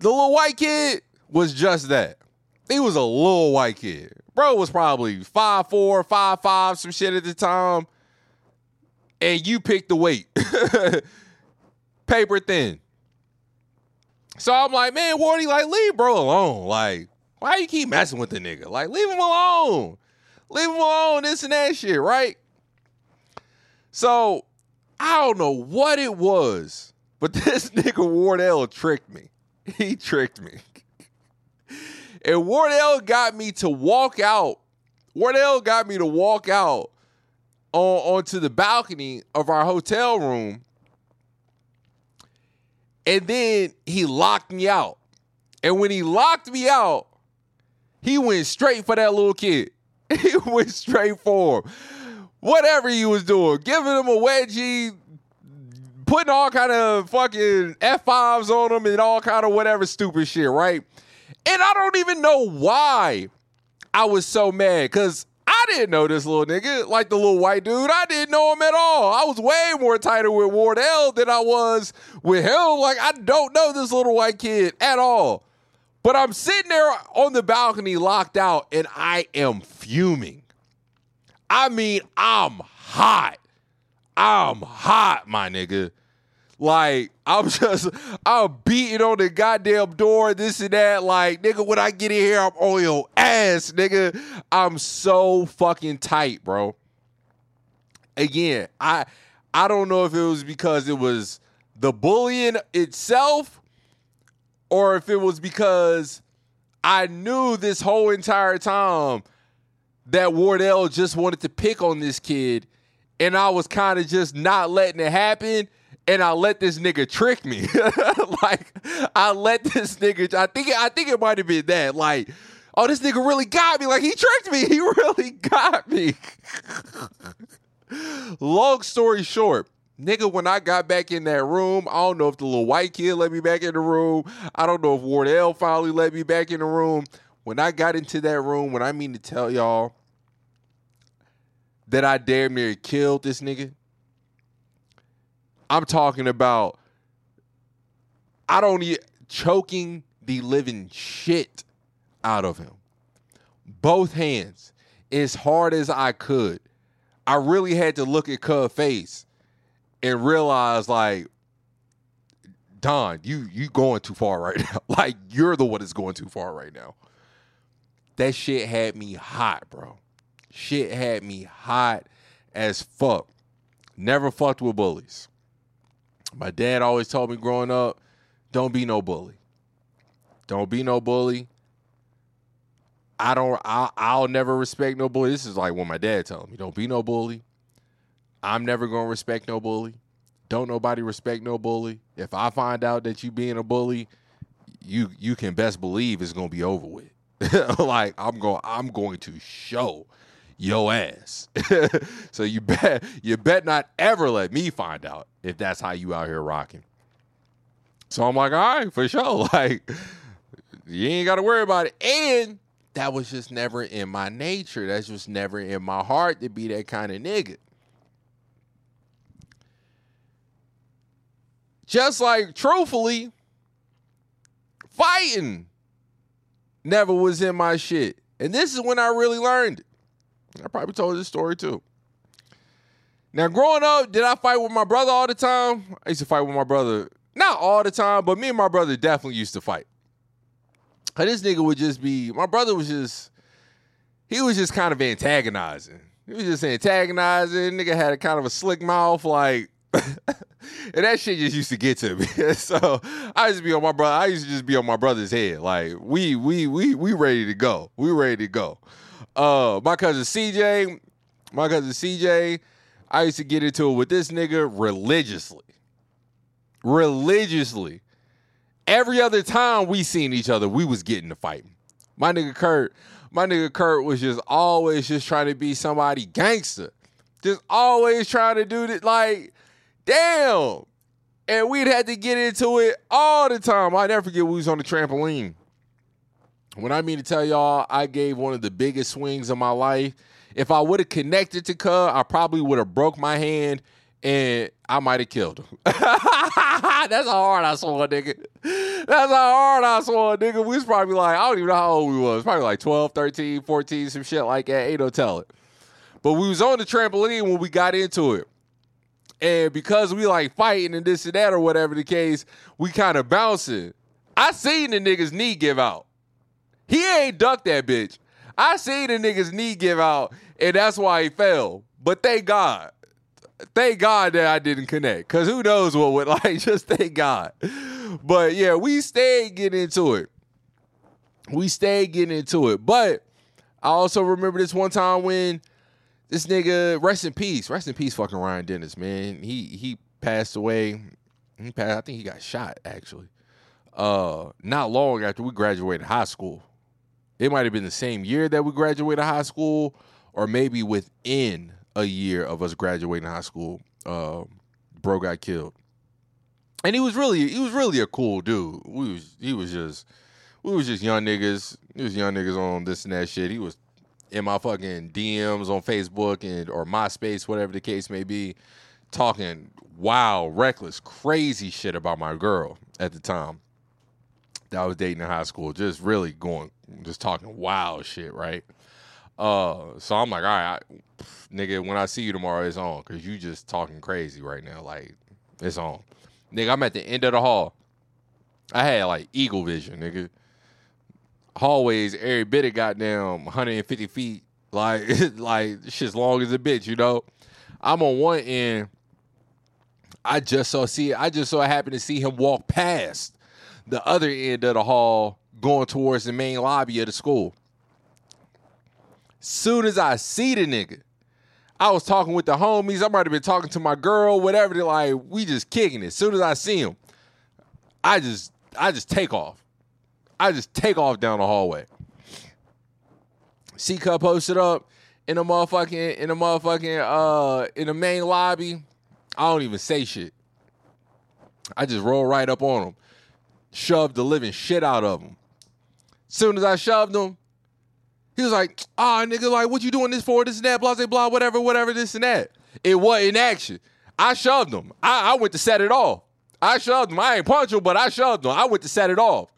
The little white kid was just that. He was a little white kid. Bro was probably five four, five five, some shit at the time. And you picked the weight. Paper thin. So I'm like, man, Wardy, like, leave bro alone. Like, why you keep messing with the nigga? Like, leave him alone. Leave him alone, this and that shit, right? So I don't know what it was, but this nigga Wardell tricked me. He tricked me. And Wardell got me to walk out. Wardell got me to walk out on onto the balcony of our hotel room. And then he locked me out. And when he locked me out, he went straight for that little kid. He went straight for him. Whatever he was doing, giving him a wedgie, putting all kind of fucking F5s on them and all kind of whatever stupid shit, right? And I don't even know why I was so mad because I didn't know this little nigga, like the little white dude. I didn't know him at all. I was way more tighter with Wardell than I was with him. Like, I don't know this little white kid at all. But I'm sitting there on the balcony locked out and I am fuming. I mean, I'm hot. I'm hot, my nigga. Like, I'm just, I'm beating on the goddamn door, this and that. Like, nigga, when I get in here, I'm on your ass, nigga. I'm so fucking tight, bro. Again, I I don't know if it was because it was the bullying itself or if it was because I knew this whole entire time that Wardell just wanted to pick on this kid and I was kind of just not letting it happen and I let this nigga trick me. like I let this nigga I think I think it might have been that like oh this nigga really got me like he tricked me. He really got me. Long story short, nigga, when I got back in that room, I don't know if the little white kid let me back in the room. I don't know if Wardell finally let me back in the room. When I got into that room, when I mean to tell y'all that I damn near killed this nigga, I'm talking about I don't e choking the living shit out of him. Both hands, as hard as I could. I really had to look at Cub face and realize like, Don, you you going too far right now. like you're the one that's going too far right now. That shit had me hot, bro. Shit had me hot as fuck. Never fucked with bullies. My dad always told me growing up, don't be no bully. Don't be no bully. I don't. I, I'll never respect no bully. This is like what my dad told me. Don't be no bully. I'm never gonna respect no bully. Don't nobody respect no bully. If I find out that you being a bully, you you can best believe it's gonna be over with. like I'm going. I'm going to show your ass. so you bet you bet not ever let me find out if that's how you out here rocking. So I'm like, all right, for sure. Like, You ain't got to worry about it. And that was just never in my nature. That's just never in my heart to be that kind of nigga. Just like, truthfully, fighting never was in my shit. And this is when I really learned. I probably told this story too. Now, growing up, did I fight with my brother all the time? I used to fight with my brother, not all the time, but me and my brother definitely used to fight. Cause this nigga would just be, my brother was just, he was just kind of antagonizing. He was just antagonizing. Nigga had a kind of a slick mouth, like, and that shit just used to get to me. so I used to be on my brother. I used to just be on my brother's head. Like we we we we ready to go. We ready to go. Uh, my cousin CJ, my cousin CJ, I used to get into it with this nigga religiously. Religiously. Every other time we seen each other, we was getting to fighting. My nigga Kurt, my nigga Kurt was just always just trying to be somebody gangster. Just always trying to do it like, damn. And we'd had to get into it all the time. I never forget we was on the trampoline. When I mean to tell y'all, I gave one of the biggest swings of my life. If I would have connected to Cub, I probably would have broke my hand and I might have killed him. That's how hard I swung, nigga. That's how hard I swung, nigga. We was probably like, I don't even know how old we was. Probably like 12, 13, 14, some shit like that. Ain't no telling. But we was on the trampoline when we got into it. And because we like fighting and this and that or whatever the case, we kind of bouncing. I seen the nigga's knee give out. He ain't ducked that bitch. I seen the nigga's knee give out, and that's why he fell. But thank God. Thank God that I didn't connect. Cause who knows what would like just thank God. But yeah, we stayed getting into it. We stayed getting into it. But I also remember this one time when this nigga, rest in peace, rest in peace, fucking Ryan Dennis, man. He he passed away. He passed. I think he got shot actually. Uh, not long after we graduated high school. It might have been the same year that we graduated high school, or maybe within a year of us graduating high school. Uh, bro got killed, and he was really he was really a cool dude. We was he was just we was just young niggas. He was young niggas on this and that shit. He was in my fucking DMs on Facebook and or MySpace, whatever the case may be, talking wild, reckless, crazy shit about my girl at the time that I was dating in high school. Just really going, just talking wild shit, right? Uh, so I'm like, all right, I, nigga, when I see you tomorrow, it's on, cause you just talking crazy right now, like it's on, nigga. I'm at the end of the hall. I had like eagle vision, nigga hallways every bit of goddamn 150 feet. Like, like shit's long as a bitch, you know. I'm on one end. I just saw see I just so happened to see him walk past the other end of the hall going towards the main lobby of the school. Soon as I see the nigga, I was talking with the homies. I might have been talking to my girl, whatever. They're like, we just kicking it. As soon as I see him, I just I just take off. I just take off down the hallway. C cup posted up in the motherfucking in the motherfucking uh in the main lobby. I don't even say shit. I just roll right up on him, shoved the living shit out of him. Soon as I shoved him, he was like, "Ah, nigga, like what you doing this for? This and that, blah blah blah, whatever, whatever, this and that." It wasn't action. I shoved him. I, I went to set it off. I shoved him. I ain't punch him, but I shoved him. I went to set it off.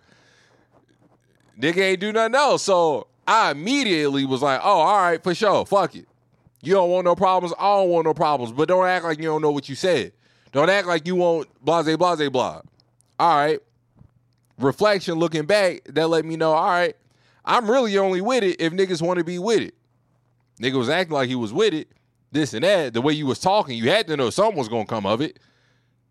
Nigga ain't do nothing else. So I immediately was like, oh, all right, for sure. Fuck it. You don't want no problems. I don't want no problems. But don't act like you don't know what you said. Don't act like you want blase, blase, blah. All right. Reflection, looking back, that let me know, all right, I'm really only with it if niggas want to be with it. Nigga was acting like he was with it, this and that. The way you was talking, you had to know something was to come of it.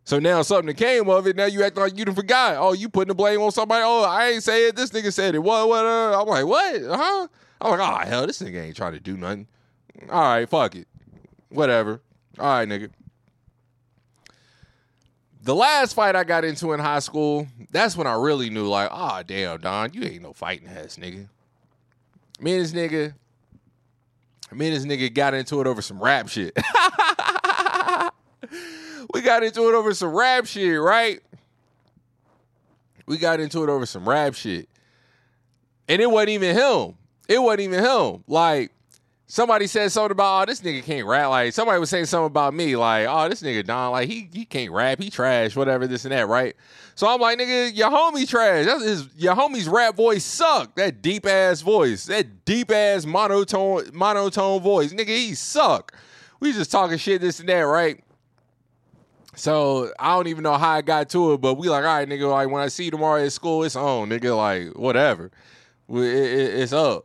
So now something came of it, now you act like you done forgot. Oh, you putting the blame on somebody. Oh, I ain't say it. This nigga said it. What, what, uh? I'm like, what? Huh? I'm like, oh, hell, this nigga ain't trying to do nothing. All right, fuck it. Whatever. All right, nigga. The last fight I got into in high school, that's when I really knew, like, ah, oh, damn, Don, you ain't no fighting ass nigga. Me and this nigga, me and this nigga got into it over some rap shit. we got into it over some rap shit, right? We got into it over some rap shit. And it wasn't even him. It wasn't even him. Like somebody said something about, oh, this nigga can't rap. Like somebody was saying something about me, like, oh, this nigga Don, like he he can't rap, he trash, whatever, this and that, right? So I'm like, nigga, your homie trash. That's his your homie's rap voice suck. That deep ass voice, that deep ass monotone monotone voice, nigga, he suck. We just talking shit, this and that, right? So I don't even know how I got to it, but we like, all right, nigga, like when I see you tomorrow at school, it's on, nigga, like whatever, it- it- it's up.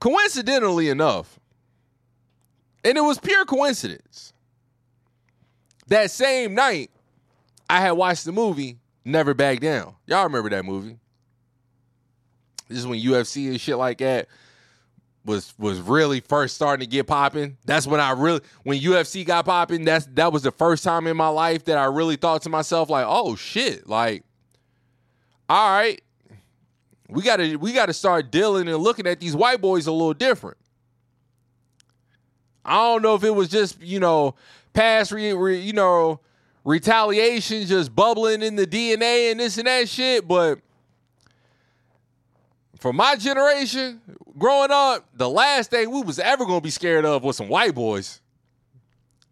Coincidentally enough, and it was pure coincidence. That same night, I had watched the movie Never Back Down. Y'all remember that movie? This is when UFC and shit like that was was really first starting to get popping. That's when I really when UFC got popping, that's that was the first time in my life that I really thought to myself like, "Oh shit, like all right, we got to we got to start dealing and looking at these white boys a little different." I don't know if it was just, you know, past re, re, you know, retaliation just bubbling in the DNA and this and that shit, but for my generation, growing up, the last thing we was ever gonna be scared of was some white boys.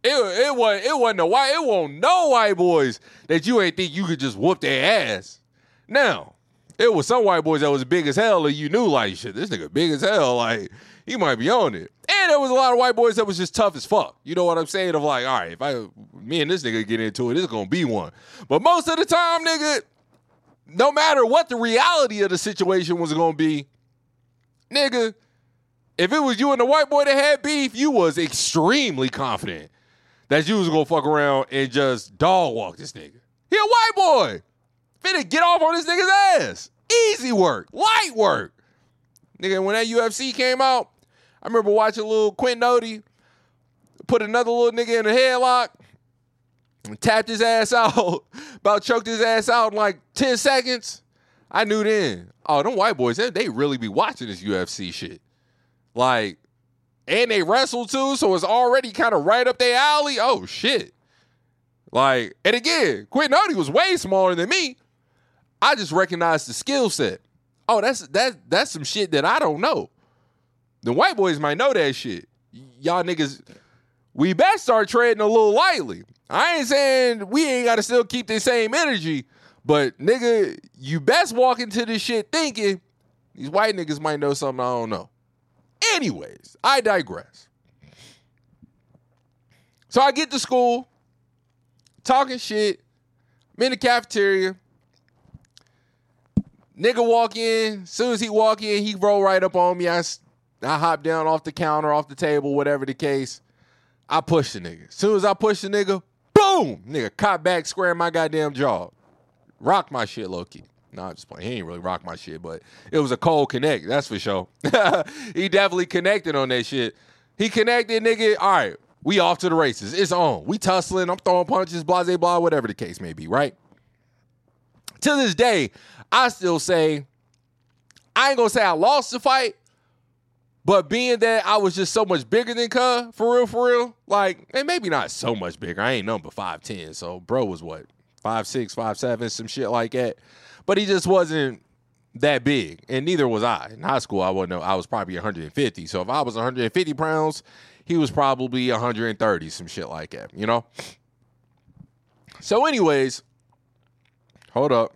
It it was it wasn't a white it wasn't no white boys that you ain't think you could just whoop their ass. Now, it was some white boys that was big as hell, and you knew like shit, this nigga big as hell, like he might be on it. And there was a lot of white boys that was just tough as fuck. You know what I'm saying? Of like, all right, if I me and this nigga get into it, it's gonna be one. But most of the time, nigga, no matter what the reality of the situation was gonna be, nigga, if it was you and the white boy that had beef, you was extremely confident that you was gonna fuck around and just dog walk this nigga. He a white boy. Finna get off on this nigga's ass. Easy work. Light work. Nigga, when that UFC came out, I remember watching little Quentin Odie put another little nigga in a headlock and tapped his ass out, about choked his ass out in like 10 seconds. I knew then, oh, them white boys, they, really be watching this UFC shit. Like, and they wrestle too, so it's already kind of right up their alley. Oh, shit. Like, and again, Quentin Odie was way smaller than me. I just recognize the skill set. Oh, that's that that's some shit that I don't know. The white boys might know that shit. Y'all niggas, we best start treading a little lightly. I ain't saying we ain't gotta still keep the same energy, but nigga, you best walk into this shit thinking these white niggas might know something I don't know. Anyways, I digress. So I get to school, talking shit. I'm in the cafeteria. Nigga walk in. Soon as he walk in, he roll right up on me. I, I hop down off the counter, off the table, whatever the case. I push the nigga. As soon as I push the nigga, boom! Nigga caught back, square my goddamn jaw. Rock my shit, low key. No, I'm just playing. He ain't really rock my shit, but it was a cold connect. That's for sure. he definitely connected on that shit. He connected, nigga. All right, we off to the races. It's on. We tussling. I'm throwing punches, blah, blah, blah, whatever the case may be, right? To this day, I still say, I ain't gonna say I lost the fight, but being that I was just so much bigger than Cub, for real, for real, like, and maybe not so much bigger. I ain't number 5'10, so bro was what, 5'6, 5'7, some shit like that. But he just wasn't that big, and neither was I. In high school, I wasn't. I was probably 150. So if I was 150 pounds, he was probably 130, some shit like that. You know. So, anyways, hold up,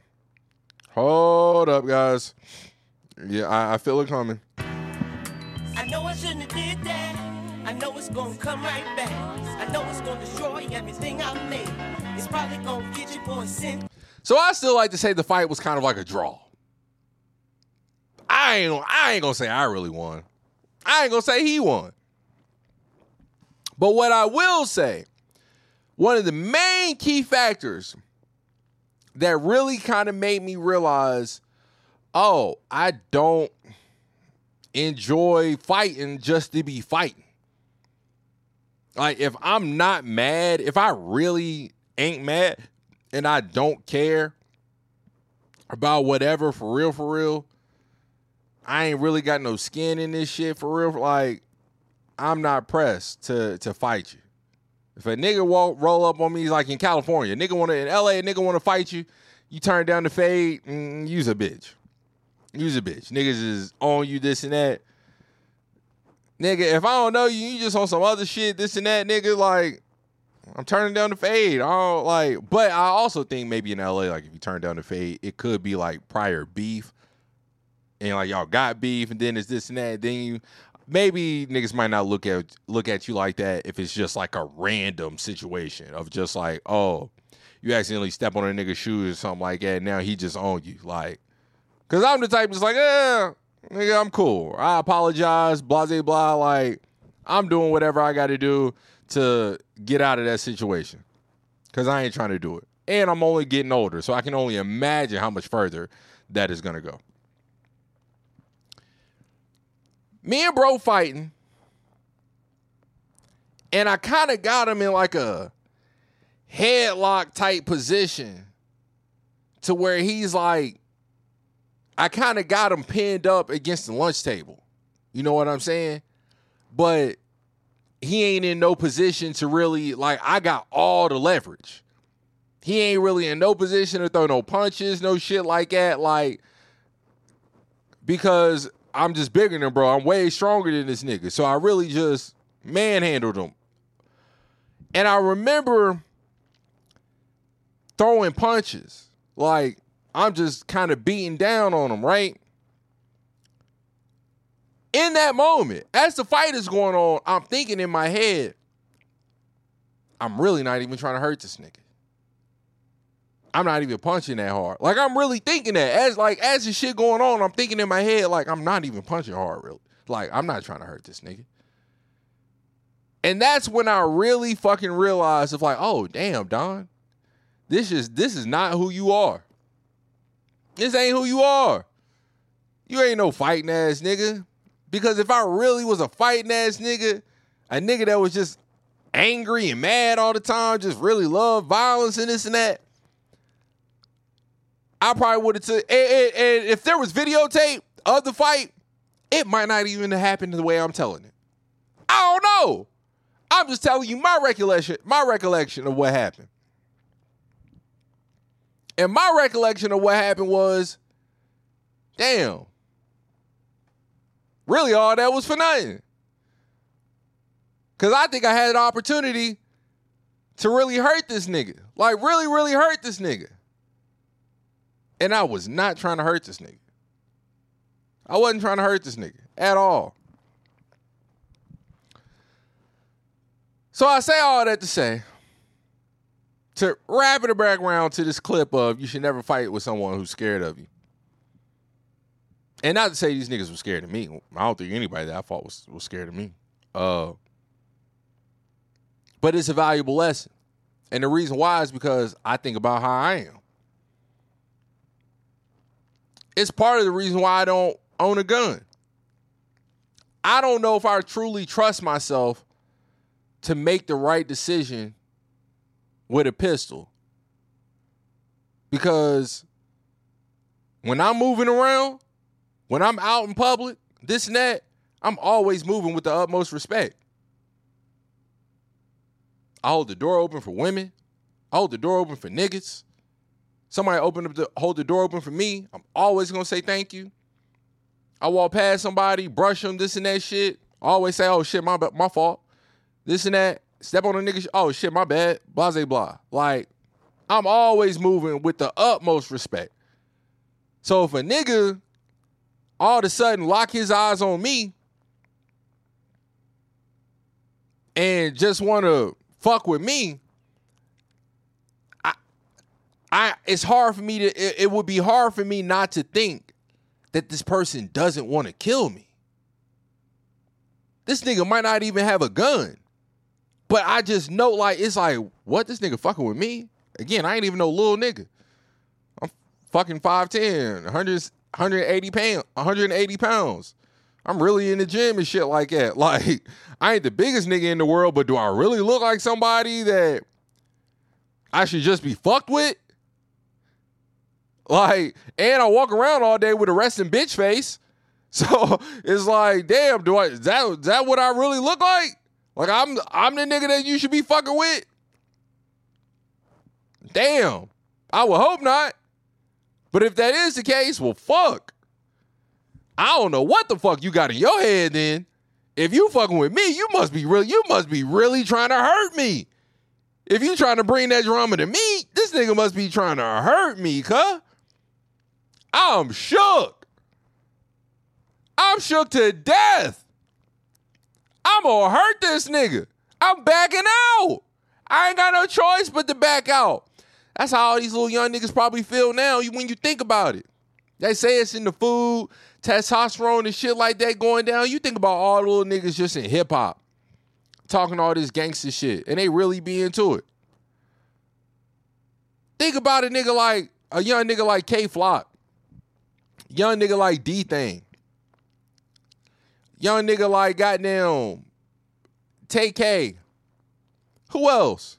hold up, guys. Yeah, I, I feel it coming. I know I shouldn't have did that. I know it's gonna come right back. I know it's gonna destroy everything I made. It's probably gonna get your boy sent. So I still like to say the fight was kind of like a draw. I ain't I ain't gonna say I really won. I ain't gonna say he won. But what I will say, one of the main key factors that really kind of made me realize, oh, I don't enjoy fighting just to be fighting. Like if I'm not mad, if I really ain't mad and I don't care about whatever for real, for real, I ain't really got no skin in this shit for real. Like I'm not pressed to to fight you. If a nigga walk, roll up on me he's like in California, nigga want to in LA, a nigga want to fight you, you turn down the fade, mm, use a bitch. Use a bitch. Niggas is on you this and that. Nigga, if I don't know you, you just on some other shit, this and that, nigga, like I'm turning down the fade. I don't like but I also think maybe in LA, like if you turn down the fade, it could be like prior beef. And like y'all got beef and then it's this and that. Then you maybe niggas might not look at look at you like that if it's just like a random situation of just like, oh, you accidentally step on a nigga's shoes or something like that. Now he just on you. Like Cause I'm the type that's like, eh, nigga, I'm cool. I apologize, blah, blah, blah. Like, I'm doing whatever I got to do to get out of that situation. Cause I ain't trying to do it. And I'm only getting older, so I can only imagine how much further that is gonna go. Me and bro fighting, and I kind of got him in like a headlock type position to where he's like I kind of got him pinned up against the lunch table. You know what I'm saying? But he ain't in no position to really like I got all the leverage. He ain't really in no position to throw no punches, no shit like that like because I'm just bigger than bro. I'm way stronger than this nigga. So I really just manhandled him. And I remember throwing punches. Like I'm just kind of beating down on him, right? In that moment, as the fight is going on, I'm thinking in my head, I'm really not even trying to hurt this nigga. I'm not even punching that hard. Like I'm really thinking that as like as the shit going on, I'm thinking in my head like I'm not even punching hard really. Like I'm not trying to hurt this nigga. And that's when I really fucking realized of like, oh damn, Don, this is this is not who you are. This ain't who you are. You ain't no fighting ass nigga. Because if I really was a fighting ass nigga, a nigga that was just angry and mad all the time, just really loved violence and this and that, I probably would have took. And, and- and if there was videotape of the fight, it might not even have happened the way I'm telling it. I don't know. I'm just telling you my recollection, my recollection of what happened. And my recollection of what happened was, damn, really all that was for nothing. Cause I think I had an opportunity to really hurt this nigga. Like really, really hurt this nigga. And I was not trying to hurt this nigga. I wasn't trying to hurt this nigga at all. So I say all that to say, to wrap it back around to this clip of you should never fight with someone who's scared of you. And not to say these niggas were scared of me. I don't think anybody that I fought was, was scared of me. Uh, but it's a valuable lesson. And the reason why is because I think about how I am. It's part of the reason why I don't own a gun. I don't know if I truly trust myself to make the right decision with a pistol. Because when I'm moving around, when I'm out in public, this and that, I'm always moving with the utmost respect. I hold the door open for women. I hold the door open for niggas. Somebody open up the hold the door open for me. I'm always gonna say thank you. I walk past somebody, brush them, this and that shit. I always say, "Oh shit, my my fault." This and that. Step on a nigga. sh- Oh shit, my bad. Blah blah blah. Like I'm always moving with the utmost respect. So if a nigga all of a sudden lock his eyes on me and just want to fuck with me, I, it's hard for me to. It, it would be hard for me not to think that this person doesn't want to kill me. This nigga might not even have a gun, but I just know like it's like what this nigga fucking with me again. I ain't even no little nigga. I'm fucking 5'10", 100, 180 pounds, 180 pounds. I'm really in the gym and shit like that. Like, I ain't the biggest nigga in the world, but do I really look like somebody that I should just be fucked with? Like, and I walk around all day with a resting bitch face. So it's like, damn, do I is that is that what I really look like? Like I'm I'm the nigga that you should be fucking with? Damn. I would hope not. But if that is the case, well fuck. I don't know what the fuck you got in your head then. If you fucking with me, you must be really you must be really trying to hurt me. If you trying to bring that drama to me, this nigga must be trying to hurt me, cuh. I'm shook. I'm shook to death. I'm gonna hurt this nigga. I'm backing out. I ain't got no choice but to back out. That's how all these little young niggas probably feel now when you think about it. They say it's in the food, testosterone and shit like that going down. You think about all the little niggas just in hip hop talking all this gangster shit, and they really be into it. Think about a nigga like a young nigga like Kay Flock, young nigga like DThang, young nigga like goddamn TK. Who else?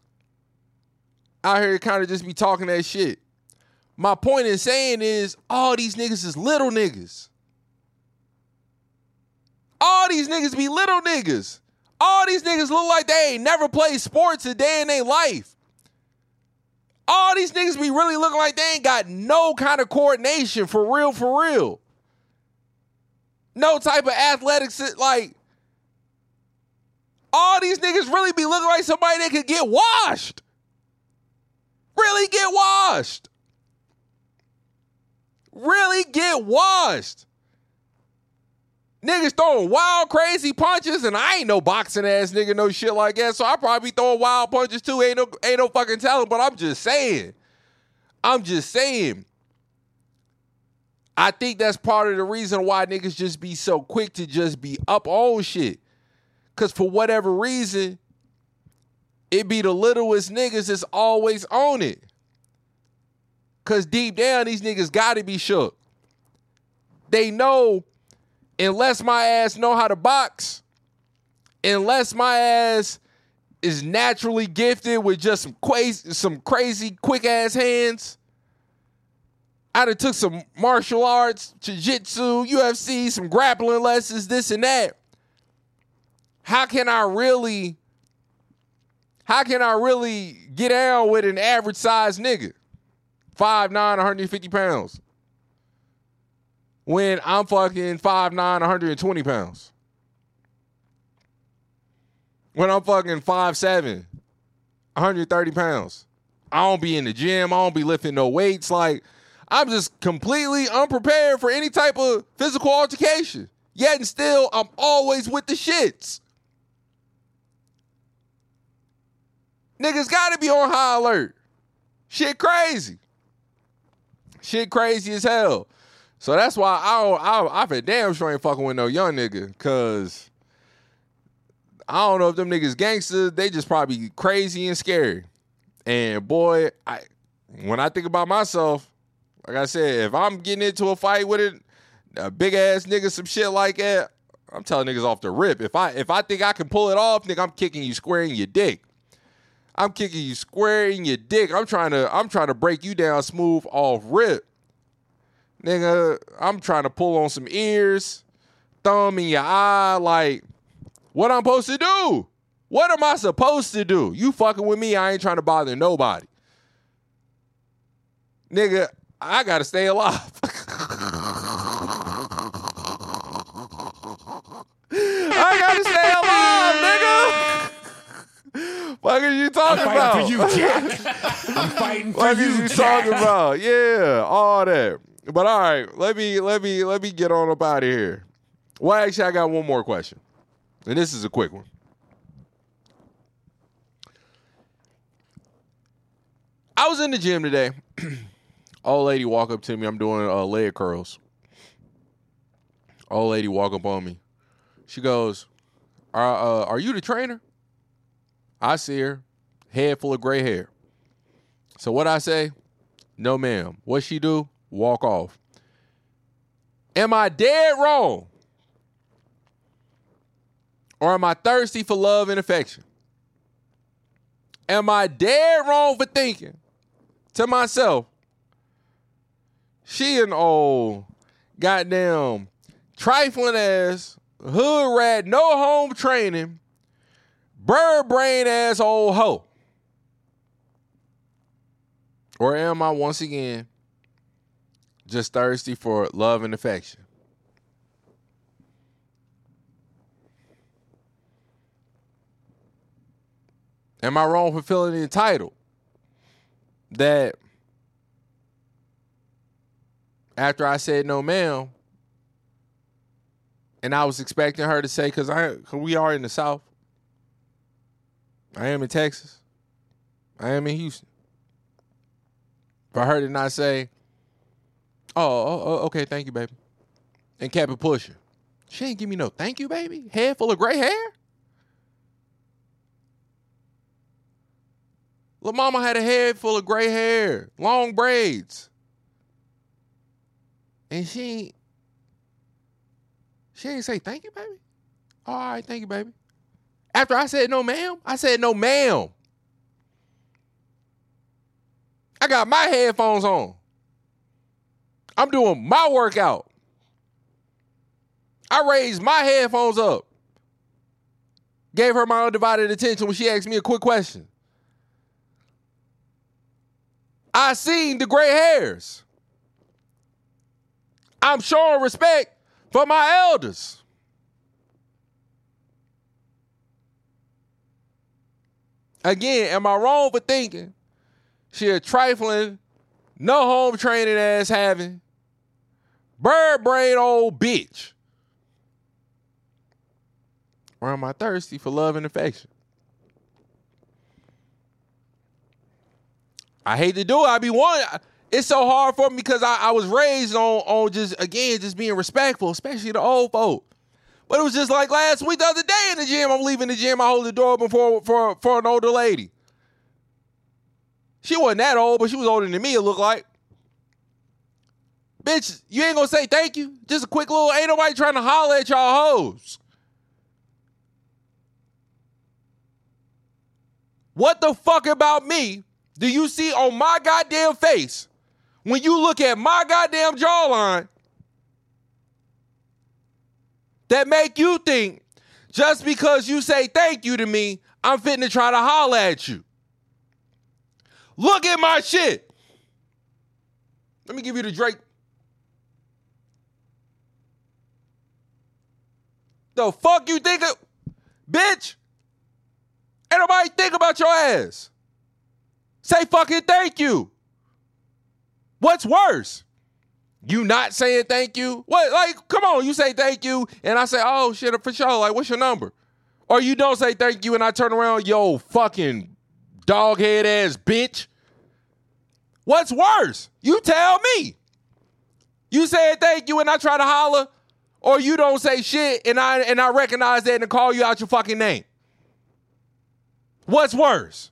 Out here kind of just be talking that shit. My point in saying is all these niggas is little niggas. All these niggas be little niggas. All these niggas look like they ain't never played sports a day in their life. All these niggas be really looking like they ain't got no kind of coordination for real, for real. No type of athletics. Like, all these niggas really be looking like somebody that could get washed. Really get washed. Really get washed. Niggas throwing wild, crazy punches, and I ain't no boxing ass nigga, no shit like that. So I probably be throwing wild punches too. Ain't no, ain't no fucking telling. But I'm just saying. I'm just saying. I think that's part of the reason why niggas just be so quick to just be up on shit. Cause for whatever reason, it be the littlest niggas that's always on it. Cause deep down, these niggas gotta be shook. They know unless my ass know how to box, unless my ass is naturally gifted with just some crazy, some crazy quick ass hands. I'd have took some martial arts, jiu-jitsu, UFC, some grappling lessons, this and that. How can I really, how can I really get down with an average size nigga? 5'9, 150 pounds when I'm fucking 5'9, 120 pounds. When I'm fucking 5'7, 130 pounds. I don't be in the gym. I don't be lifting no weights. Like, I'm just completely unprepared for any type of physical altercation. Yet and still, I'm always with the shits. Niggas gotta be on high alert. Shit crazy. Shit crazy as hell. So that's why I I I been damn sure ain't fucking with no young nigga, cause I don't know if them niggas gangsters, they just probably crazy and scary. And boy, I when I think about myself, like I said, if I'm getting into a fight with it, a big ass nigga, some shit like that, I'm telling niggas off the rip. If I if I think I can pull it off, nigga, I'm kicking you square in your dick. I'm kicking you square in your dick. I'm trying to I'm trying to break you down smooth off rip. Nigga, I'm trying to pull on some ears, thumb in your eye, like what I'm supposed to do? What am I supposed to do? You fucking with me, I ain't trying to bother nobody. Nigga, I gotta stay alive. I gotta stay alive, nigga. What are you talking I'm about? fighting for you, Jack. I'm fighting for What you, is you Jack. talking about? Yeah, all that. But all right, let me let me let me get on up out of here. Well, actually, I got one more question, and this is a quick one. I was in the gym today. Old lady walk up to me. I'm doing uh, leg curls. Old lady walk up on me. She goes, "Are uh, are you the trainer?" I see her, head full of gray hair. So what I say? No, ma'am. What she do? Walk off. Am I dead wrong? Or am I thirsty for love and affection? Am I dead wrong for thinking to myself, she an old goddamn trifling ass hood rat, no home training, bird brain ass old hoe? Or am I once again just thirsty for love and affection. Am I wrong for feeling entitled that after I said no, ma'am, and I was expecting her to say, because I, cause we are in the South. I am in Texas. I am in Houston. For her to not say, oh, oh, oh, okay, thank you, baby, and it pushing. She ain't give me no thank you, baby. Head full of gray hair. Little mama had a head full of gray hair, long braids. And she she ain't say thank you, baby. All right, thank you, baby. After I said no, ma'am, I said no, ma'am. I got my headphones on. I'm doing my workout. I raised my headphones up. Gave her my undivided attention when she asked me a quick question. I seen the gray hairs. I'm showing respect for my elders. Again, am I wrong for thinking she a trifling, no home training ass having, bird brain old bitch? Or am I thirsty for love and affection? I hate to do it. I be one. It's so hard for me because I, I was raised on on just again just being respectful, especially the old folk. But it was just like last week, the other day in the gym. I'm leaving the gym. I hold the door open for for for an older lady. She wasn't that old, but she was older than me. It looked like. Bitch, you ain't gonna say thank you. Just a quick little. Ain't nobody trying to holler at y'all hoes. What the fuck about me do you see on my goddamn face when you look at my goddamn jawline that make you think just because you say thank you to me, I'm fitting to try to holler at you? Look at my shit. Let me give you the Drake. The fuck you think of, bitch? Ain't nobody think about your ass. Say fucking thank you. What's worse? You not saying thank you? What? Like, come on, you say thank you, and I say, oh shit, for sure. Like, what's your number? Or you don't say thank you, and I turn around, yo, fucking dog head ass bitch. What's worse? You tell me. You say thank you, and I try to holler, or you don't say shit, and I and I recognize that and call you out your fucking name. What's worse?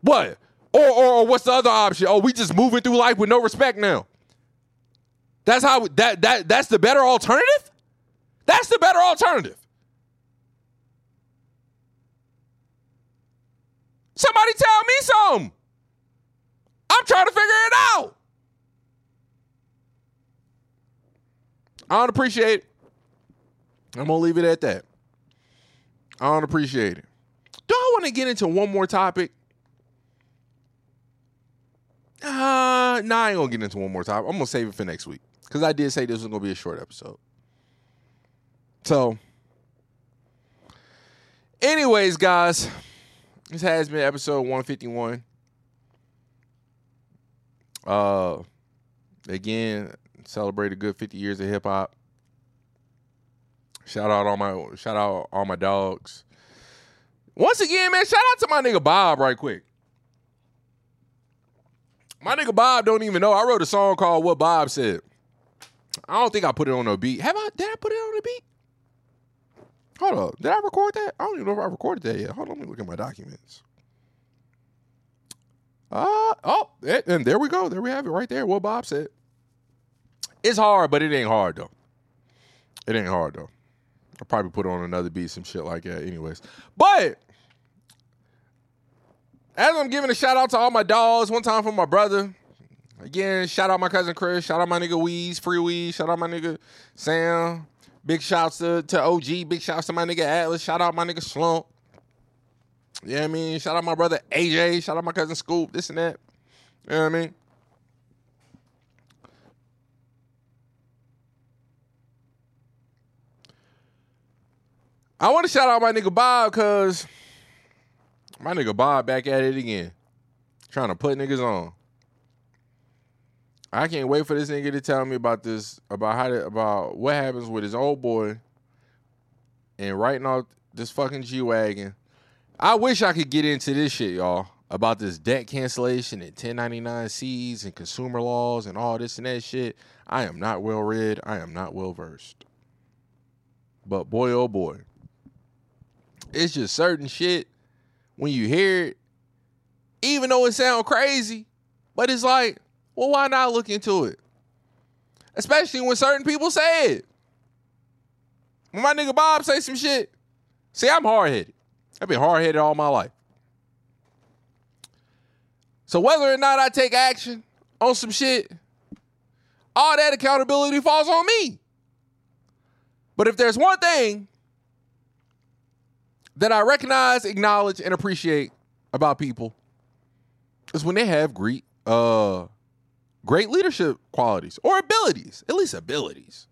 What? Or, or, or what's the other option? Oh, we just moving through life with no respect now. That's how that that that's the better alternative? That's the better alternative. Somebody tell me something. I'm trying to figure it out. I don't appreciate it. I'm gonna leave it at that. I don't appreciate it. Do I want to get into one more topic? Uh, nah, I ain't gonna get into one more topic. I'm gonna save it for next week because I did say this was gonna be a short episode. So, anyways, guys, this has been episode 151. Uh, again, celebrate a good 50 years of hip hop. Shout out all my shout out all my dogs. Once again, man, shout out to my nigga Bob right quick. My nigga Bob don't even know. I wrote a song called What Bob Said. I don't think I put it on a beat. Have I? Did I put it on a beat? Hold up. Did I record that? I don't even know if I recorded that yet. Hold on. Let me look at my documents. Uh, oh, and there we go. There we have it right there. What Bob said. It's hard, but it ain't hard though. It ain't hard though. I'll probably put on another beat, some shit like that, anyways. But as I'm giving a shout out to all my dogs, one time for my brother. Again, shout out my cousin Chris. Shout out my nigga Weez, Free Weez. Shout out my nigga Sam. Big shouts to, to OG. Big shouts to my nigga Atlas. Shout out my nigga Slump. You know what I mean? Shout out my brother AJ. Shout out my cousin Scoop. This and that. You know what I mean? I want to shout out my nigga Bob because My nigga Bob back at it again. Trying to put niggas on. I can't wait for this nigga to tell me about this, about how to, about what happens with his old boy and writing off this fucking G Wagon. I wish I could get into this shit, y'all, about this debt cancellation and 1099 C's and consumer laws and all this and that shit. I am not well read. I am not well versed. But boy, oh boy, it's just certain shit when you hear it, even though it sounds crazy, but it's like, well, why not look into it? Especially when certain people say it. When my nigga Bob say some shit, see, I'm hard headed. I've been hard headed all my life. So whether or not I take action on some shit, all that accountability falls on me. But if there's one thing that I recognize, acknowledge, and appreciate about people, is when they have great, uh, great leadership qualities or abilities, at least abilities.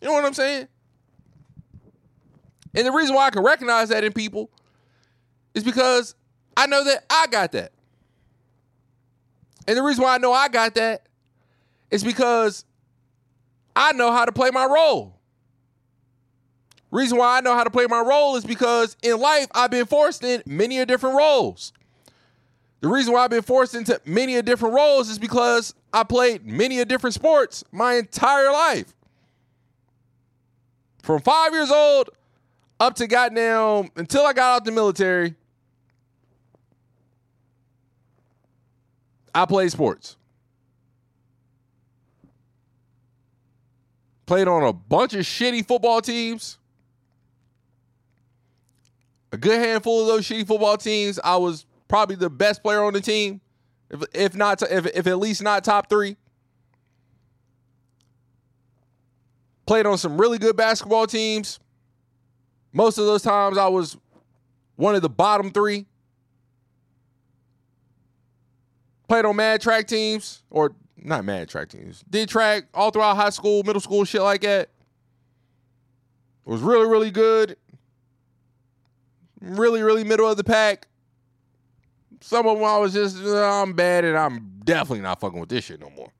You know what I'm saying? And the reason why I can recognize that in people is because I know that I got that. And the reason why I know I got that is because I know how to play my role. Reason why I know how to play my role is because in life I've been forced in many different roles. The reason why I've been forced into many different roles is because I played many different sports my entire life. From five years old up to goddamn until I got out the military, I played sports. Played on a bunch of shitty football teams. A good handful of those shitty football teams, I was probably the best player on the team, if if not if if at least not top three. Played on some really good basketball teams. Most of those times, I was one of the bottom three. Played on mad track teams, or not mad track teams. Did track all throughout high school, middle school, shit like that. Was really, really good. Really, really middle of the pack. Some of them I was just, I'm bad and I'm definitely not fucking with this shit no more.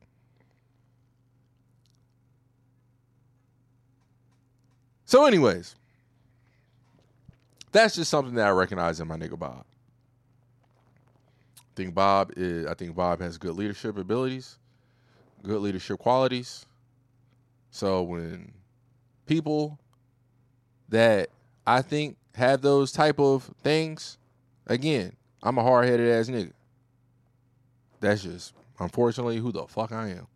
So, anyways, that's just something that I recognize in my nigga Bob. I think Bob is I think Bob has good leadership abilities, good leadership qualities. So when people that I think have those type of things, again, I'm a hard headed ass nigga. That's just unfortunately who the fuck I am.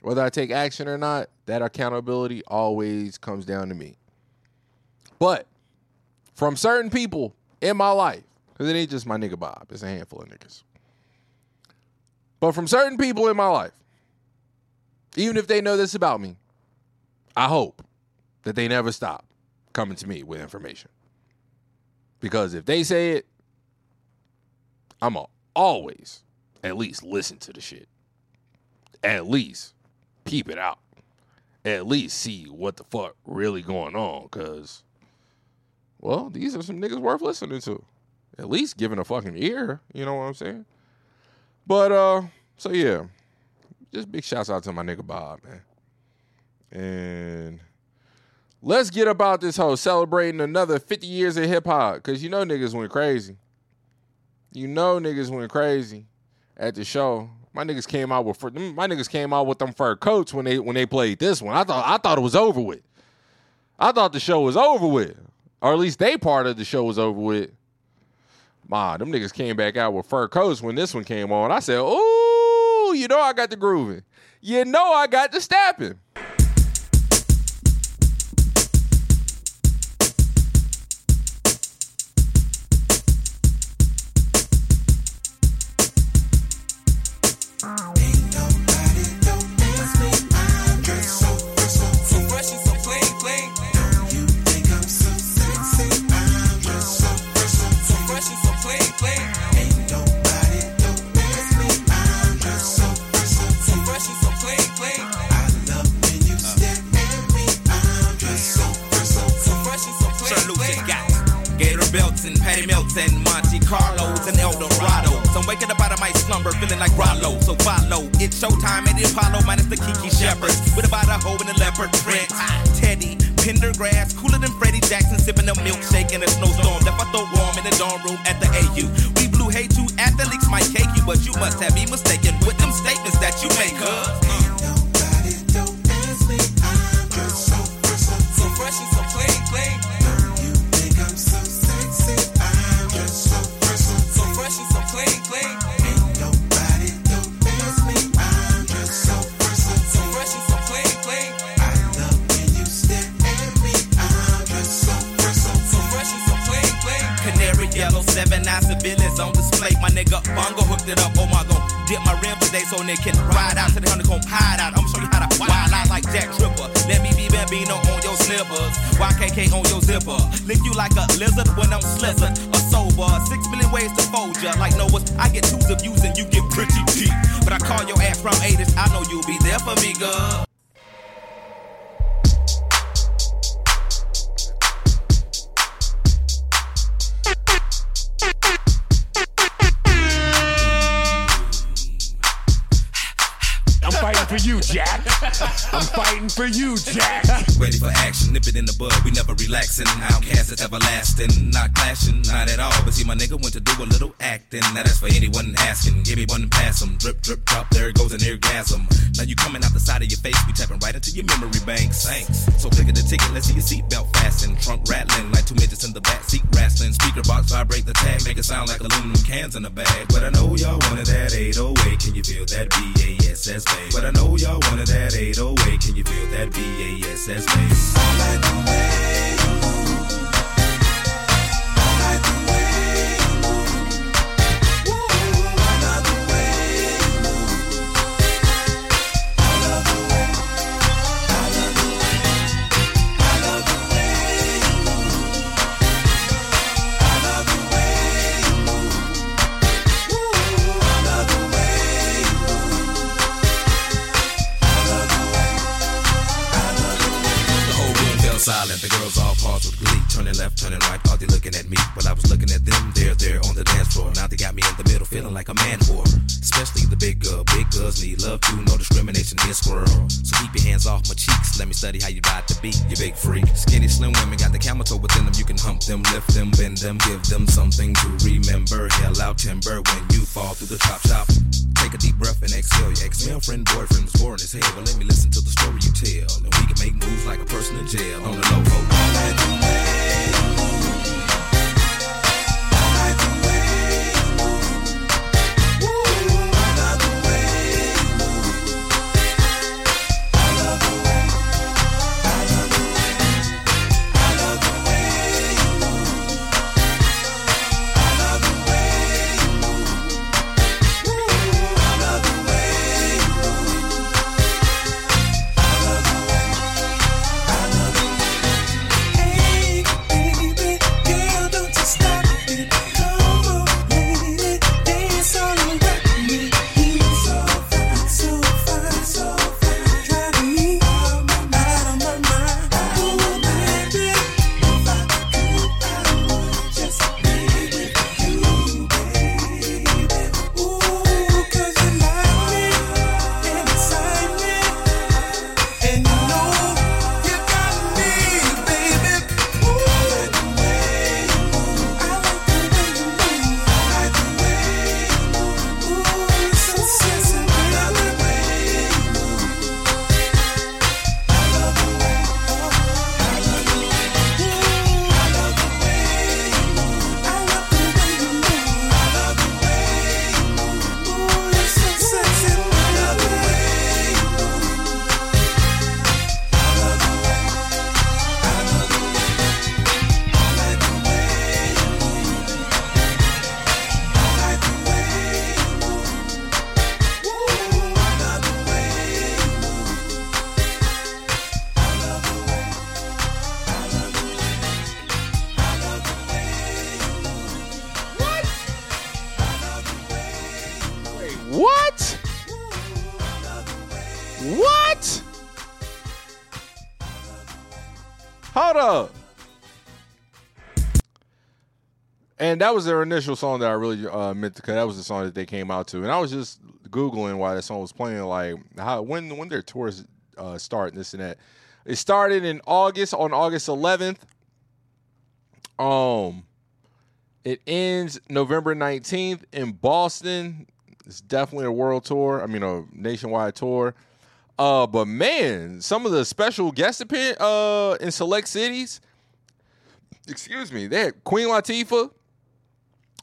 Whether I take action or not, that accountability always comes down to me. But from certain people in my life, because it ain't just my nigga Bob, it's a handful of niggas. But from certain people in my life, even if they know this about me, I hope that they never stop coming to me with information. Because if they say it, I'm going to always at least listen to the shit. At least peep it out. At least see what the fuck really going on. Because, well, these are some niggas worth listening to. At least giving a fucking ear. You know what I'm saying? But, uh, so yeah. Just big shouts out to my nigga Bob, man. And let's get about this whole celebrating another 50 years of hip hop. Because you know niggas went crazy. You know niggas went crazy at the show. My niggas came out with fur- my niggas came out with them fur coats when they when they played this one. I thought I thought it was over with. I thought the show was over with, or at least they part of the show was over with. Ma, them niggas came back out with fur coats when this one came on. I said, "Ooh, you know I got the grooving. You know I got the stabbing." thanks, thanks. So click at the ticket, let's see your seatbelt fasten. Trunk rattling like two midgets in the back seat wrestling. Speaker box vibrate the tag, make it sound like aluminum cans in a bag. But I know y'all wanted that 808, can you feel that BASS bass? But I know y'all wanted that 808, can you feel that BASS bass? I like the way. them, give them something to remember. Hell out timber when you fall through the top. That was their initial song that I really uh, meant to. That was the song that they came out to, and I was just googling why that song was playing. Like how when when their tours uh, start, and this and that. It started in August on August 11th. Um, it ends November 19th in Boston. It's definitely a world tour. I mean, a nationwide tour. Uh, but man, some of the special guest appear uh in select cities. Excuse me, they had Queen Latifah,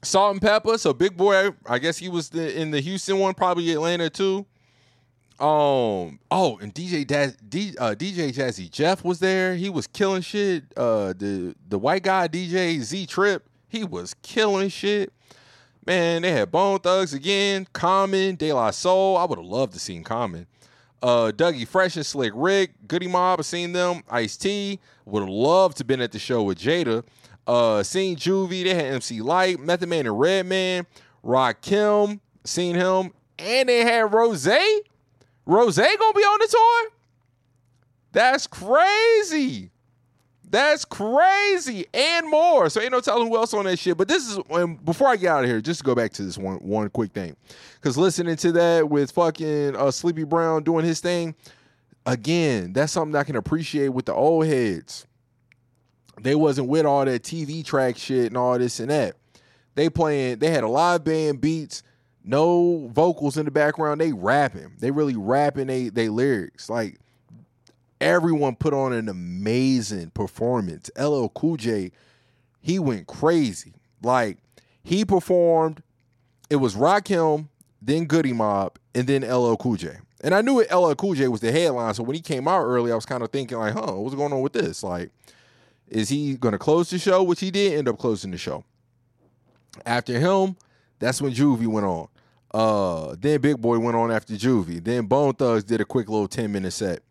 Salt-N-Pepa. So Big Boi, I guess he was the, in the Houston one, probably Atlanta too. Um. Oh, and DJ Daz, D, uh, DJ Jazzy Jeff was there. He was killing shit. Uh, the the white guy DJ Z Trip, he was killing shit. Man, they had Bone Thugs again, Common, De La Soul. I would have loved to seen Common. Uh, Dougie Fresh and Slick Rick, Goodie Mob, I seen them. Ice T, would have loved to been at the show with Jada. Uh, seen Juvie, they had MC Lyte, Method Man and Redman, Rakim, seen him, and they had Rose. Rose gonna be on the tour? That's crazy. That's crazy and more. So ain't no telling who else on that shit. But this is when before I get out of here, just to go back to this one one quick thing, because listening to that with fucking uh, Sleepy Brown doing his thing, again, that's something I can appreciate with the old heads. They wasn't with all that TV track shit and all this and that. They playing. They had a live band beats, no vocals in the background. They rapping. They really rapping. They they lyrics like everyone put on an amazing performance. LL Cool J, he went crazy. Like he performed, it was Rakim, then Goodie Mob, and then LL Cool J. And I knew it LL Cool J was the headline. So when he came out early, I was kind of thinking like, huh, what's going on with this? Like, is he gonna close the show? Which he did end up closing the show. After him, that's when Juvie went on. Uh, then Big Boi went on after Juvie. Then Bone Thugs did a quick little 10 minute set.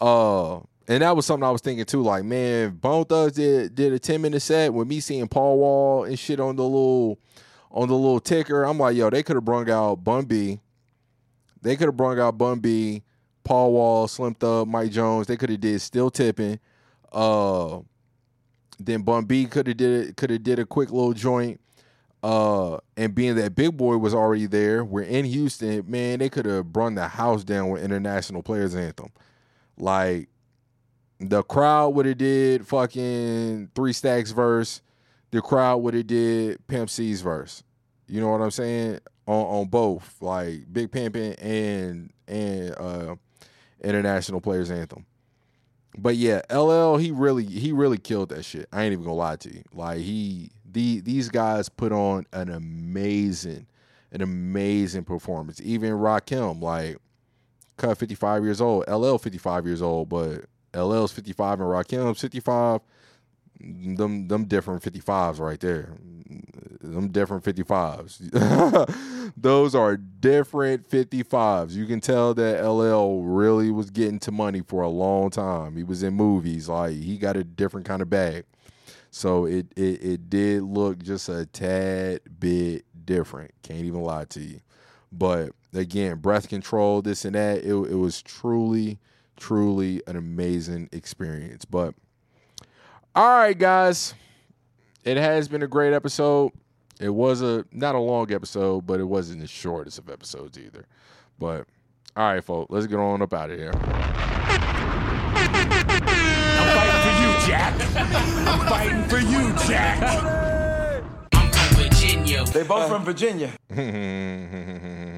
Uh, and that was something I was thinking too. Like, man, Bone Thugs did did a 10 minute set with me seeing Paul Wall and shit on the little on the little ticker. I'm like, yo, they could have brung out Bun B. They could have brung out Bun B, Paul Wall, Slim Thug, Mike Jones. They could have did still tipping. Uh then Bun B could have did could have did a quick little joint. Uh, and being that Big Boi was already there, we're in Houston, man, they could have brung the house down with International Players Anthem. Like the crowd would have did fucking Three Stacks verse. The crowd would have did Pimp C's verse. You know what I'm saying? On on both, like Big Pimpin' and and uh International Players Anthem. But yeah, LL he really he really killed that shit. I ain't even gonna lie to you. Like he the these guys put on an amazing an amazing performance. Even Rakim like cut 55 years old. LL 55 years old, but LL's 55 and Rakim's 55. Them them different 55s right there. Them different 55s. Those are different 55s. You can tell that LL really was getting to money for a long time. He was in movies. Like he got a different kind of bag. So it it, it did look just a tad bit different. Can't even lie to you. But again, breath control, this and that. It, it was truly, truly an amazing experience. But all right, guys, it has been a great episode. It was a not a long episode, but it wasn't the shortest of episodes either. But all right, folks, let's get on up out of here. I'm fighting for you, Jack. I'm fighting for you, Jack. I'm from Virginia. They both from Virginia.